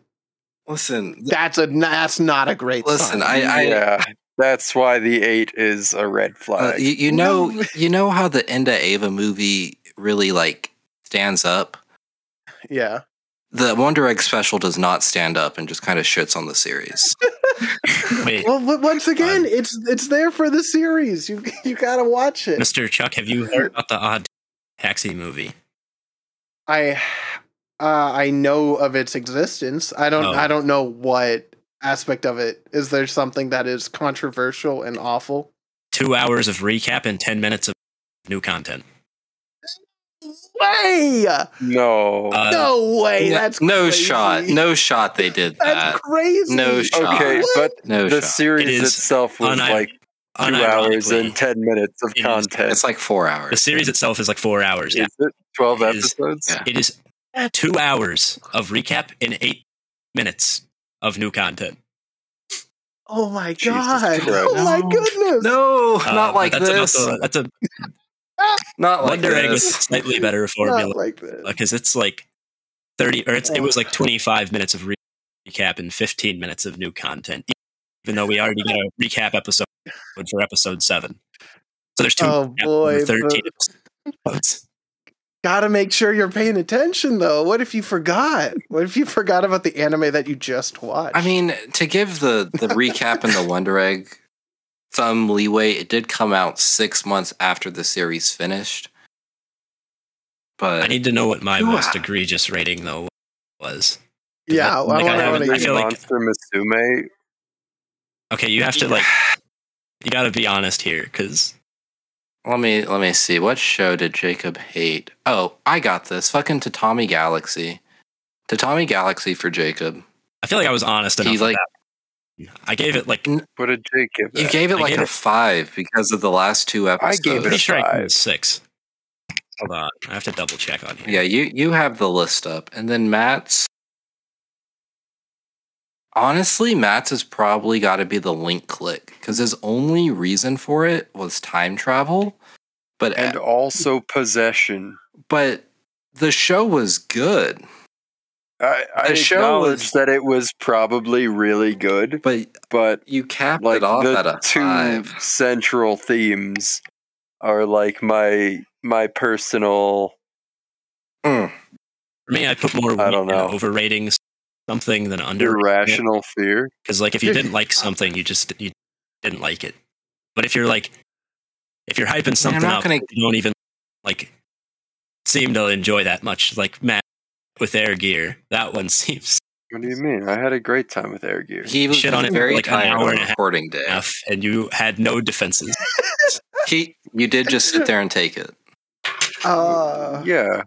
Listen, that's a that's not a great. Listen, sign. I- I- yeah, that's why the eight is a red uh, flag. you, you know, No. you know how the End of Eva movie really like stands up. Yeah. The Wonder Egg special does not stand up and just kind of shits on the series. Wait, Well, once again, Um, it's it's there for the series. You you gotta watch it. Mr. Chuck, have you heard about the odd taxi movie? I uh, I know of its existence. I don't Oh. I don't know what aspect of it. Is there something that is controversial and awful? Two hours of recap and ten minutes of new content. Way! no. Uh, no way. No- That's no crazy. shot. No shot. They did That's that. crazy. No shot. okay, What? but No the shot. series It is itself was unir- like two hours unironically, and ten minutes of it is- content. It's like four hours. the hours. series itself is like four hours. Yeah. Is it twelve It is- episodes? yeah. It is two hours of recap and eight minutes of new content. Oh my god. Christ. Oh my goodness. No, Uh, not like that's this. the- that's a Not like Wonder Egg was slightly better formula Not like because it's like thirty or it's, it was like twenty five minutes of recap and fifteen minutes of new content. Even though we already got a recap episode for episode seven, so there's two. Oh, boy, thirteen episodes. Gotta make sure you're paying attention though. What if you forgot? What if you forgot about the anime that you just watched? I mean, to give the the recap and the Wonder Egg some leeway, it did come out six months after the series finished. But I need to know what my Ooh. most egregious rating though was. yeah, like, I I wanna- I haven't- wanna I feel like- Monster Musume. Okay, you have to like you got to be honest here because let me let me see. What show did Jacob hate? Oh, I got this. Fucking Tatami Galaxy. Tatami Galaxy for Jacob. I feel like I was honest enough. He like that. I gave it like What did Jake give You that? gave it I like gave a it- five because of the last two episodes. I gave it a sure five. six. Hold on, I have to double check on here. Yeah, you you have the list up, and then Matt's. Honestly, Matt's has probably got to be the link click because his only reason for it was time travel, but and uh, also possession. but the show was good. I, I The show acknowledge was- that it was probably really good, But but you capped like it off the at a two five. central themes are like my my personal. Mm. For me, I put more I don't in know. overrating something than under irrational fear. Because like if you didn't like something, you just you didn't like it. But if you're like if you're hyping something not up, gonna- you don't even like seem to enjoy that much. Like Matt with Air Gear, that one seems What do you mean? I had a great time with Air Gear. He was Shit on it very like an tired hour on and a half. recording day. enough, and you had no defenses. He, you did just sit there and take it. Uh, yeah,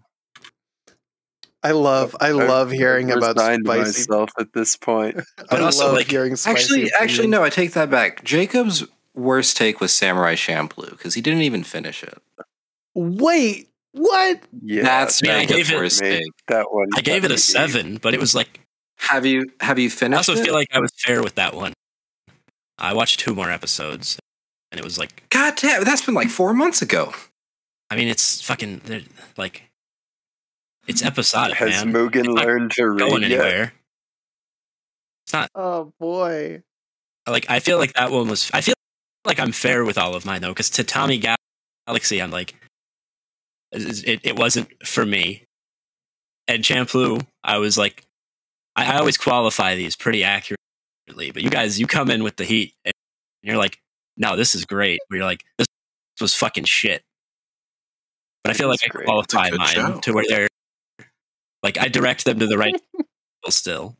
I love I love I've hearing about resigned spicy. myself at this point. But I also, love like, hearing spicy. Actually, actually, no. I take that back. Jacob's worst take was Samurai Champloo because he didn't even finish it. Wait, what? Yeah, That's Yeah, I gave it- worst me. that one. I gave it a that seven, but it was like Have you have you finished? I also it? feel like I was fair with that one. I watched two more episodes, and it was like God damn, that's been like four months ago. I mean, it's fucking like it's episodic, Has man. Mugen It's not learned to read going yet? anywhere. It's not Oh boy. like I feel like that one was. I feel like I'm fair with all of mine though, because Tatami Tommy Galaxy, I'm like, it, it wasn't for me. And Champloo, I was like, I, I always qualify these pretty accurately, but you guys, you come in with the heat, and you're like, no, this is great. But you're like, this was fucking shit. But I feel like It's I qualify It's a good mine show. to where they're like, I direct them to the right people still.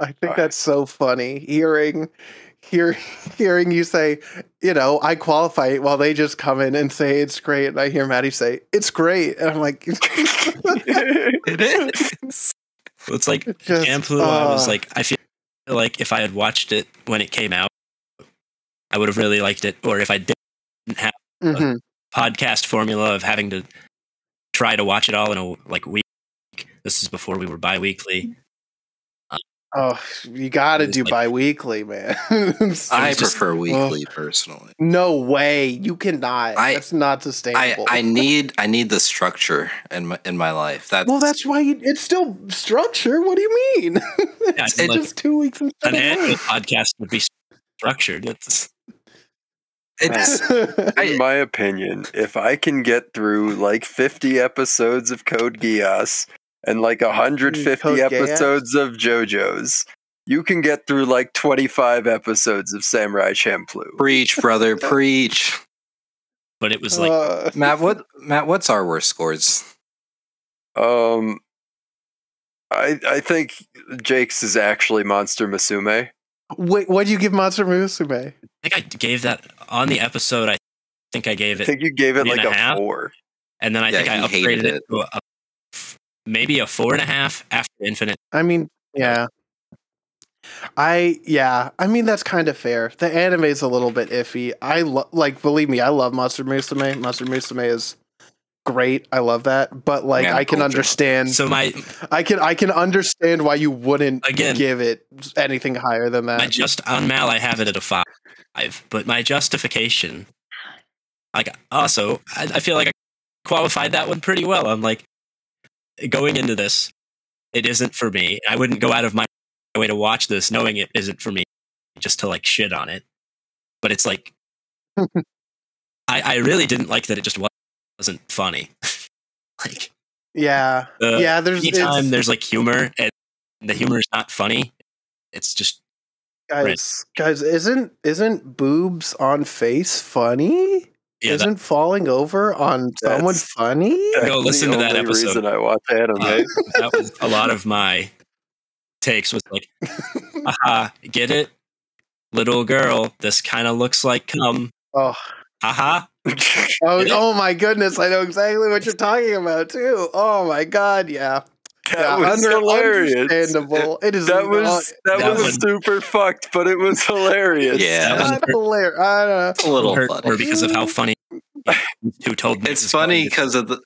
I think that's so funny. Hearing hear, hearing you say, you know, I qualify while they just come in and say it's great. And I hear Maddie say, it's great. And I'm like, It is. It's like just, Champloo, I was uh, like, I feel like if I had watched it when it came out, I would have really liked it. Or if I didn't have mhm. podcast formula of having to try to watch it all in a like week. This is before we were bi-weekly. Oh, you got to do like- bi-weekly, man. I just- prefer weekly personally. no way. You cannot. I- that's not I, sustainable. I need I need the structure in my in my life. That's well, that's why you, it's still structure. What do you mean? Yeah, it's it's like just two weeks of an annual podcast would be structured. It's it's In my opinion, if I can get through like 50 episodes of Code Geass and like 150 Code Geass? episodes of JoJo's, you can get through like 25 episodes of Samurai Champloo. preach, brother, preach. but it was like Uh, Matt, what Matt, what's our worst scores? Um, I I think Jake's is actually Monster Musume. wait, what'd you give Monster Musume? I think I gave that on the episode. I think I gave it. I think you gave it like a a four. and then I Yeah, think I upgraded it, it. to a, maybe a four and a half after Infinite. I mean, yeah. I yeah, I mean that's kind of fair. The anime is a little bit iffy. I lo- like believe me, I love Monster Musume. Monster Musume is great. I love that. But like Man, I can culture. understand So my I can I can understand why you wouldn't Again- give it anything higher than that. just on Mal, I have it at a five, but my justification, like also, I, I feel like I qualified that one pretty well. I'm like going into this, it isn't for me. I wouldn't go out of my way to watch this knowing it isn't for me, just to like shit on it. But it's like, I I really didn't like that. It just wasn't funny. like yeah. uh, yeah, there's anytime there's like humor and the humor is not funny, it's just guys guys isn't isn't boobs on face funny? Yeah. that- isn't falling over on someone That's- funny? That's Go listen the to that episode. reason I watch anime. that was a lot of my takes was like, haha, get it? Little girl, this kind of looks like cum. Oh, Haha. oh, Get it? oh my goodness! I know exactly what you're talking about too. Oh my god, yeah. That Yeah, was under- hilarious. Understandable. It is That not, was that, that was one- super fucked, but it was hilarious. Yeah. That not hilarious. I don't know. It's a little hurt funny. because of how funny who told me It's funny because of the.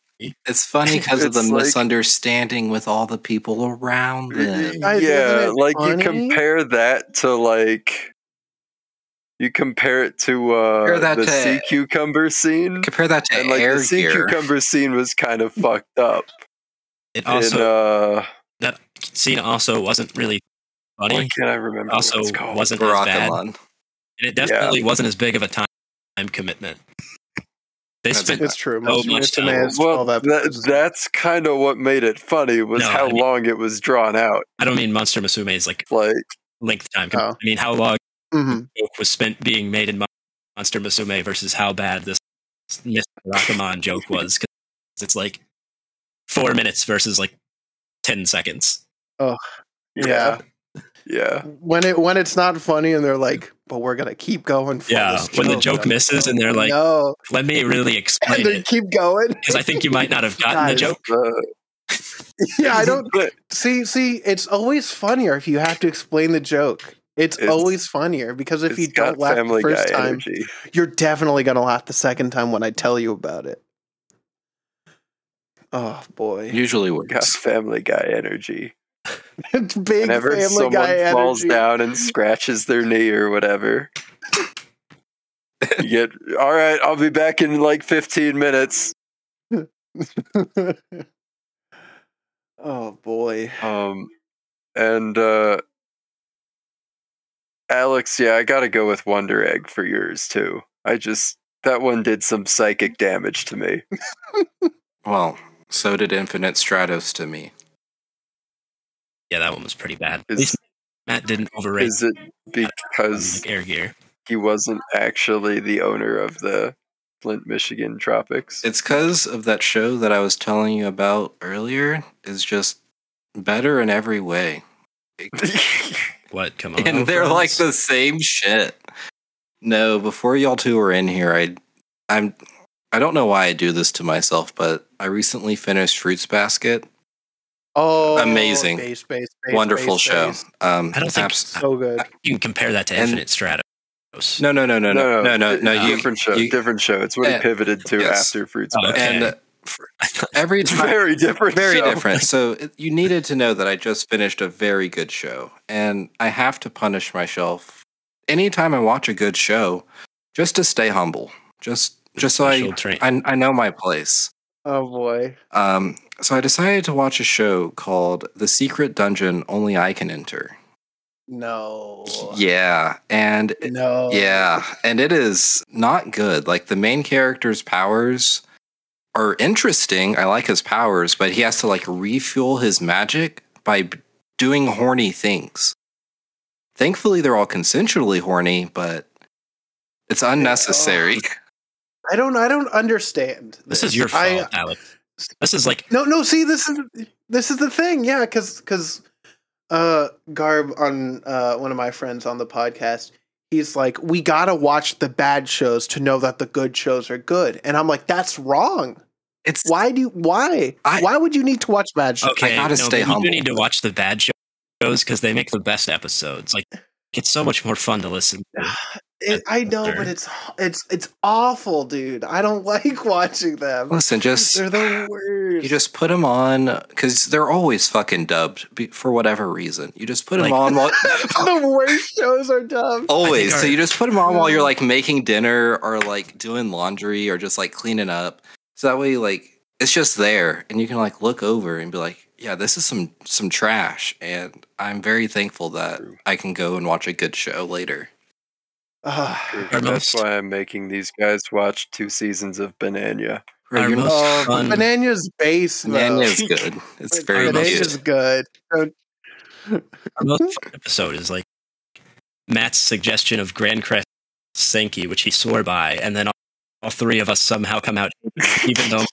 It's funny because of the like- misunderstanding with all the people around them. Yeah, isn't it like you compare that to like you compare it to uh Compare that the to- sea cucumber scene. Compare that to And like air the sea gear. cucumber scene was kind of fucked up. It and also uh that scene also wasn't really why funny. can't I remember Also what it's called? wasn't as bad, and it definitely wasn't as big of a time commitment. They That's spent It's true. Most much of time. Mr. Man's well, 12 that, that's kind of what made it funny was No, how I mean- long it was drawn out. I don't mean Monster Musume's like Like length time. Oh. I mean how long Mhm. joke was spent being made in Monster Musume versus how bad this Mr. Rakamon joke was. Because it's like four minutes versus like ten seconds. Oh, yeah. yeah. When it when it's not funny and they're like, but we're gonna keep going. For Yeah, this when the joke." joke I'm misses and they're like, no, "Let me really and explain they it," keep going. because I think you might not have gotten the joke. Uh, yeah, I don't but see. See, it's always funnier if you have to explain the joke. It's, It's- always funnier because if you don't laugh the first time, energy. you're definitely gonna laugh the second time when I tell you about it. Oh boy, Usually Got works. Family Guy energy. it's big Whenever Family someone Guy falls energy. down and scratches their knee or whatever, you get all right. I'll be back in like 15 minutes. oh boy, Um, and uh, Alex, yeah, I got to go with Wonder Egg for yours too. I just that one did some psychic damage to me. Well, so did Infinite Stratos to me. Yeah, that one was pretty bad. At least Matt didn't overrate Is it because like air gear. he wasn't actually the owner of the Flint, Michigan tropics? It's because of that show that I was telling you about earlier. Is just better in every way, What? Come on, and oh, they're friends? like the same shit. No, before y'all two were in here, I, I'm, I don't know why I do this to myself, but I recently finished Fruits Basket. oh, Amazing. base, base, base, Wonderful base, show. base. Um, I don't think- abs- so good. you can compare that to And- Infinite Stratos. no, no, no, no, no, no, no, no. You, different show. you- different show. It's what Yeah. he pivoted to Yes. after Fruits Oh, Basket. okay. and uh, every time, very different. very show. different. So you needed to know that I just finished a very good show, and I have to punish myself anytime I watch a good show, just to stay humble, just just so I train. I, I know my place. Oh boy, Um, so I decided to watch a show called The Secret Dungeon Only I Can Enter. no, Yeah, and no, yeah, and it is not good. Like the main character's powers are interesting. I like his powers, but he has to like refuel his magic by doing horny things. Thankfully, they're all consensually horny, but it's unnecessary. I don't, I don't understand. This is your fault, I, Alex. This is like No, no. See, this is this is the thing. Yeah, because because uh, Garb on uh, one of my friends on the podcast, he's like, we gotta watch the bad shows to know that the good shows are good, and I'm like, that's wrong. It's Why do you, why I- why would you need to watch bad shows? okay. gotta no, stay but You need to watch the bad shows because they make the best episodes. Like it's so much more fun to listen. to. It, I know, Sure. but it's it's it's awful, dude. I don't like watching them. listen, just They're the worst. you just put them on because they're always fucking dubbed for whatever reason. You just put them on while, the worst shows are dumb. always. So you just put them on while you're mm. like making dinner or like doing laundry or just like cleaning up. So that way, like it's just there, and you can like look over and be like, "Yeah, this is some some trash." And I'm very thankful that I can go and watch a good show later. Our That's most- why I'm making these guys watch two seasons of Banana. Right, Our most Oh, fun- Banana's base though. Nanya is good. It's very Banana's cute. good. Our most fun episode is like Matt's suggestion of Grancrest Senki, which he swore by, and then all, all three of us somehow come out, even though Matt liked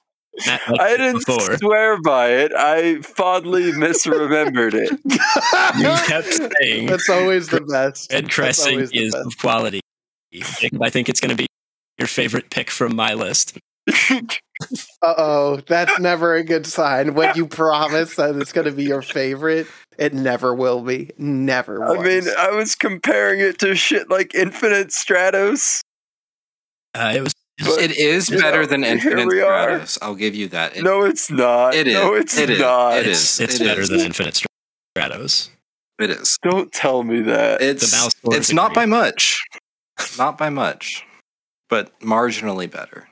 I didn't before. swear by it. I fondly misremembered it. You kept saying That's always the best. Grancrest That's always Senki the is best. of quality. I think it's going to be your favorite pick from my list. Uh oh, that's never a good sign. When you promise that it's going to be your favorite, it never will be. Never. I mean. I was comparing it to shit like Infinite Stratos. Uh, it was But, it is better know, than Infinite we are. Stratos. I'll give you that. It- no, it's not. it is. No, it's It is. not. It it's, is. it's It better is. than Infinite Stratos. it is. Don't tell me that. It's mouse it's not by much, not by much, but marginally better.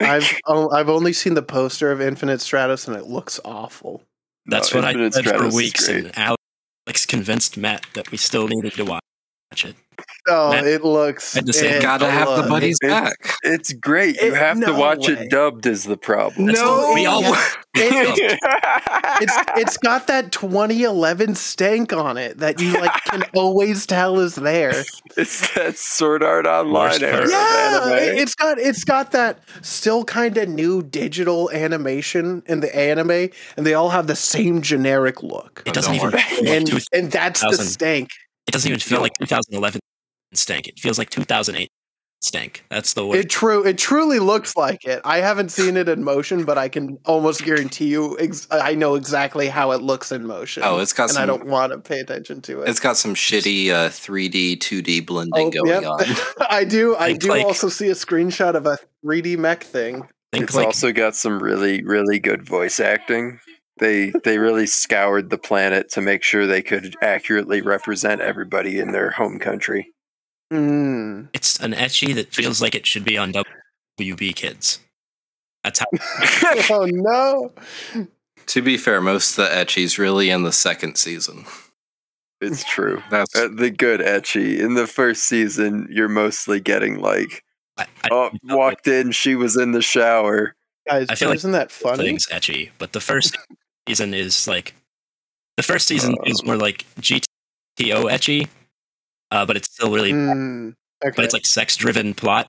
I've oh, I've only seen the poster of Infinite Stratos and it looks awful. That's No, what I Infinite said Stratos for weeks, and Alex convinced Matt that we still needed to watch it. Oh, Matt, it looks. I had to say, it Gotta have the looks- buddies it- back. It's great. You It- have to watch way. it dubbed is the problem. That's No, we all it- It's it's got that 2011 stank on it that you like can always tell is there. it's that Sword Art Online Worst era. Yeah, it's got it's got that still kind of new digital animation in the anime, and they all have the same generic look. It doesn't even worry. And and that's the stank. it doesn't even feel like 2011 stank. It feels like 2008 stank. That's the word. It true it truly looks like it. I haven't seen it in motion, but I can almost guarantee you ex- I know exactly how it looks in motion. Oh, it's got and some. I don't want to pay attention to it. It's got some shitty uh, 3D, 2D blending Oh, going yep. on. I do. I Think do like- also see a screenshot of a 3D mech thing. Think It's like also got some really, really good voice acting. They they really scoured the planet to make sure they could accurately represent everybody in their home country. Mm. it's an ecchi that feels like it should be on WB Kids. That's how. oh no! To be fair, most of the ecchis really in the second season. It's true. That's Uh, the good ecchi in the first season, you're mostly getting like, I, I oh, walked in, she was in the shower. Guys, I feel like isn't that funny? things ecchi, but the first season is like the first season is more like GTO ecchi, uh, but it's still really, Mm. Okay. but it's like sex driven plot.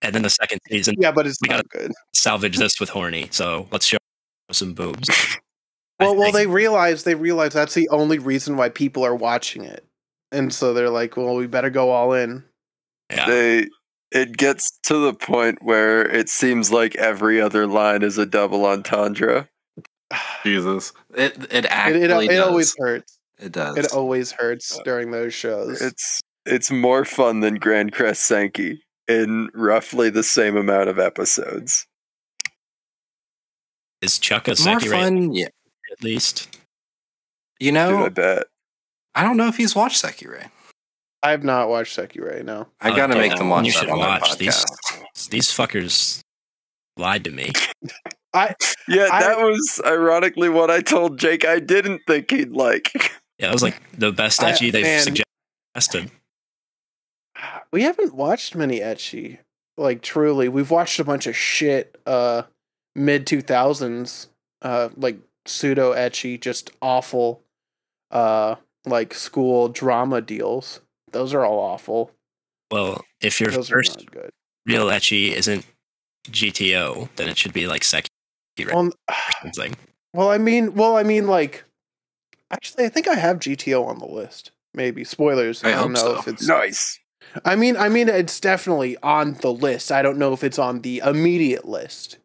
And then the second season, yeah, but it's we not good. salvage this with horny. So let's show some boobs. Well, I well, think- they realize they realize that's the only reason why people are watching it, and so they're like, "Well, we better go all in." yeah. They it gets to the point where it seems like every other line is a double entendre. Jesus. It it It, actually it, it does. always hurts. It does. It always hurts during those shows. It's it's more fun than Grancrest Senki in roughly the same amount of episodes. is Chuck a more Sekirei fun. Yeah. at least? You Dude, I know, bet. I don't know if he's watched Sekirei. I have not watched Sekirei. No, I Uh, gotta don't make know. them watch You that should on watch these. These fuckers lied to me. I Yeah, I- that was ironically what I told Jake I didn't think he'd like. Yeah, it was like the best I- ecchi they've man. suggested. we haven't watched many ecchi. Like truly, we've watched a bunch of shit. Uh, mid two thousands. Uh, like pseudo ecchi, just awful. Uh, like school drama deals. Those are all awful. Well, if your Those first good. real ecchi isn't GTO, then it should be like second. Well, something. well, I mean, well, I mean, like, actually, I think I have GTO on the list. Maybe spoilers. I I, don't know so. if it's. nice. I mean, I mean, it's definitely on the list. I don't know if it's on the immediate list.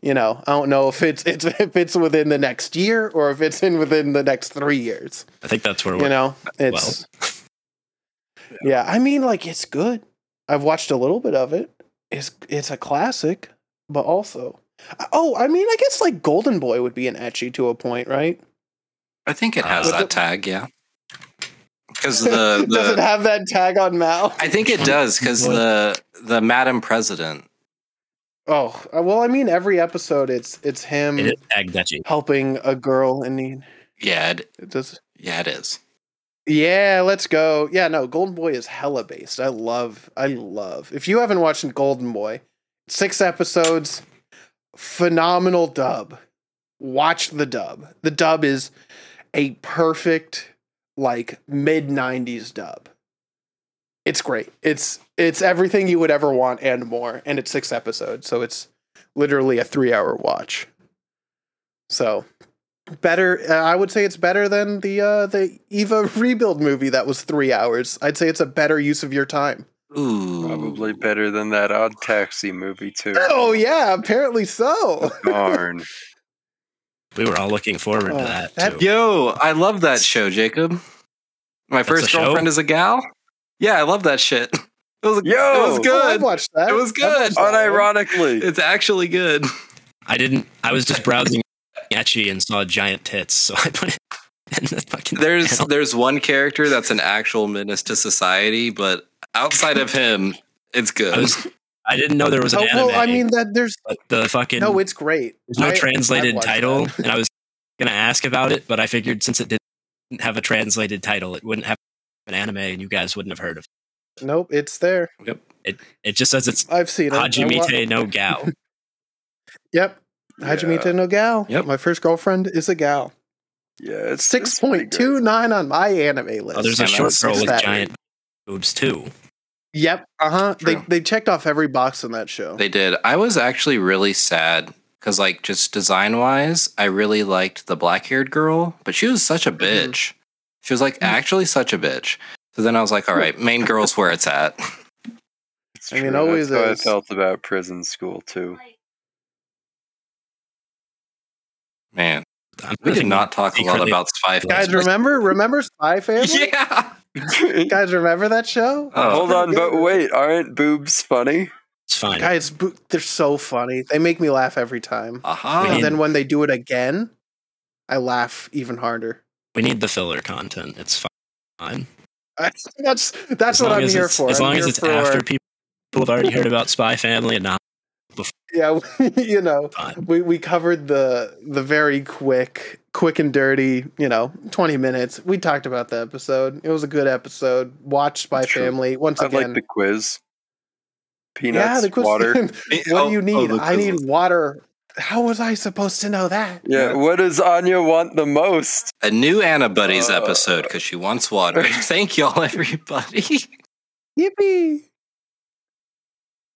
You know, I don't know if it's it's if it's within the next year or if it's in within the next three years. I think that's where You we're. You know, it's yeah. I mean, like it's good. I've watched a little bit of it. It's it's a classic, but also, oh, I mean, I guess like Golden Boy would be an ecchi to a point, right? I think it has Uh, that tag, yeah. Because the, Does it the have that tag on Mal? I think it does because the the Madam President. Oh, uh, well, I mean, every episode it's it's him It is helping a girl in need. Yeah, it, It does. yeah, it is. Yeah, let's go. Yeah, no, Golden Boy is hella based. I love, I love. If you haven't watched Golden Boy, six episodes, phenomenal dub. Watch the dub. The dub is a perfect, like mid '90s dub. It's great. It's it's everything you would ever want and more, and it's six episodes, so it's literally a three-hour watch. So better uh, i would say it's better than the uh the eva rebuild movie that was three hours i'd say it's a better use of your time Ooh. Probably better than that odd taxi movie too. Oh yeah, apparently so. Darn. We were all looking forward Oh, to uh, that. that- too. Yo, I love that show, Jacob. My That's first a show? girlfriend is a gal. Yeah, I love that shit. It was, Yo! it was Oh, I've good. watched that. It was good. watched that one. Unironically. It's actually good. I didn't. I was just browsing Ecchi and saw giant tits, so I put it in the fucking. There's channel. there's one character that's an actual menace to society, but outside of him, it's good. I was. I didn't know there was an Oh, anime. well, I mean that there's the fucking no, it's great. there's no I- translated title, and I was gonna ask about it, but I figured since it didn't have a translated title, it wouldn't have an anime, and you guys wouldn't have heard of it. Nope, it's there. Yep. It. It just says it's I've seen it. I wa- Hajimete no Gal. Yep. Yeah. Hajimete no gal. Yep. My first girlfriend is a gal. Yeah, it's Six it's pretty point two nine on my anime list. Oh, there's a Yeah, short that's- girl with giant boobs too. Yep. Uh huh. They they checked off every box in that show. They did. I was actually really sad because, like, just design wise, I really liked the black haired girl, but she was such a Mm-hmm. bitch. She was like actually such a bitch. So then I was like, all right, main girl's where it's at. It's I mean, true. always That's how is. I felt about prison school too. Man, we did not talk a lot about Spy Family. Guys, Family. remember remember Spy Family? Yeah. Guys, remember that show? Oh. Hold Pretty on, but wait, aren't boobs funny? It's fine. Guys, bo- they're so funny. They make me laugh every time. Aha. We And then when they do it again, I laugh even harder. we need the filler content. It's fine. that's that's As what long I'm as here it's- for. As I'm long as it's for- after people have already heard about Spy Family and not Yeah, you know, fine. we we covered the the very quick quick and dirty, you know, 20 minutes. We talked about the episode. It was a good episode. watched by That's true. Family once I again. like the quiz. Peanuts, yeah, the quiz. water. what Oh, do you oh, need? the I need water. How was I supposed to know that? Yeah, what does Anya want the most? A new Anna Buddies Uh. episode because she wants water. Thank y'all, everybody. Yippee!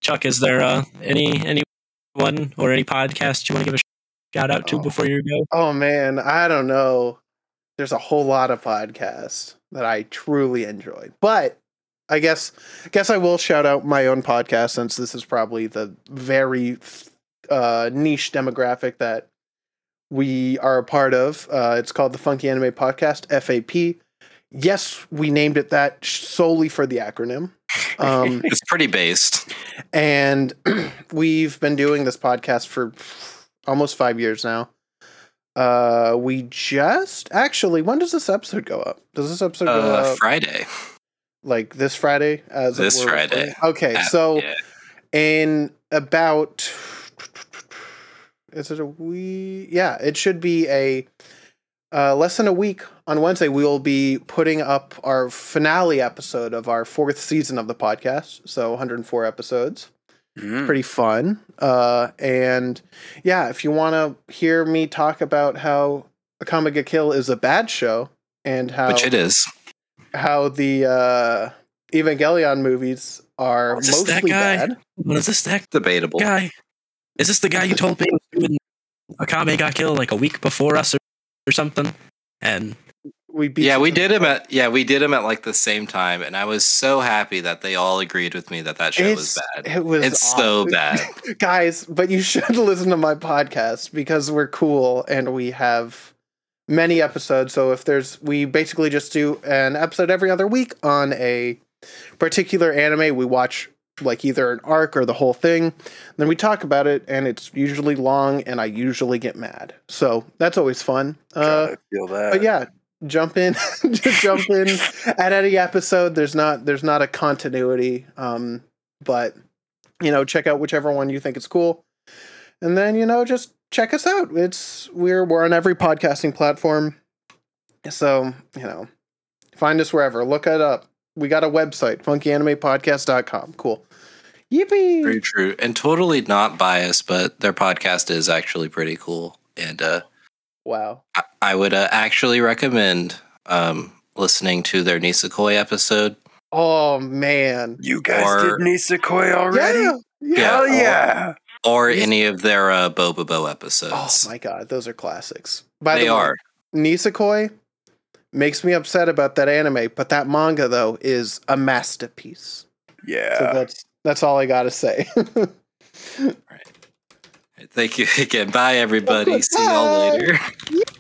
Chuck, is there uh, any anyone or any podcast you want to give a shout out to Oh. before you go? Oh man, I don't know. There's a whole lot of podcasts that I truly enjoyed, but I guess guess I will shout out my own podcast since this is probably the very uh, niche demographic that we are a part of. Uh, it's called the Funky Anime Podcast (FAP). Yes, we named it that solely for the acronym. Um, It's pretty based. and we've been doing this podcast for almost five years now. Uh, we just actually, when does this episode go up? Does this episode go Uh, up Friday. like this Friday? As This Friday. recording? Okay, Uh, so yeah. in about is it a week? Yeah, it should be a uh, less than a week on Wednesday. We will be putting up our finale episode of our fourth season of the podcast. So 104 episodes Mm. pretty fun. Uh, and yeah, if you want to hear me talk about how Akame ga Kill is a bad show and how Which it is. how the uh, Evangelion movies are Is this that mostly guy? bad. What is this that Debatable. guy? Is this the guy you told me Akame got killed like a week before us or, or something? And We beat Yeah, we did the him at yeah, we did him at like the same time, and I was so happy that they all agreed with me that that show was bad. It was It's so awful. bad. guys. But you should listen to my podcast because we're cool and we have many episodes. So if there's, we basically just do an episode every other week on a particular anime. We watch like either an arc or the whole thing. Then we talk about it, and it's usually long, and I usually get mad. So that's always fun. Uh, feel that. but yeah jump in just jump in at any episode there's not there's not a continuity um but you know check out whichever one you think is cool and then you know just check us out it's we're we're on every podcasting platform so you know find us wherever look it up we got a website funkyanimepodcast.com cool yippee Very true. And totally not biased, but their podcast is actually pretty cool. And uh wow I, I would uh, actually recommend um listening to their Nisekoi episode. oh man you guys Or- did Nisekoi already? yeah, yeah. Yeah. Hell yeah! Or Nis- any of their uh Bobobo episodes. Oh my god those are classics by they the way, are. Nisekoi makes me upset about that anime, but that manga though is a masterpiece. Yeah. So that's that's all I gotta say. All right, Thank you again. Bye, everybody. See y'all later.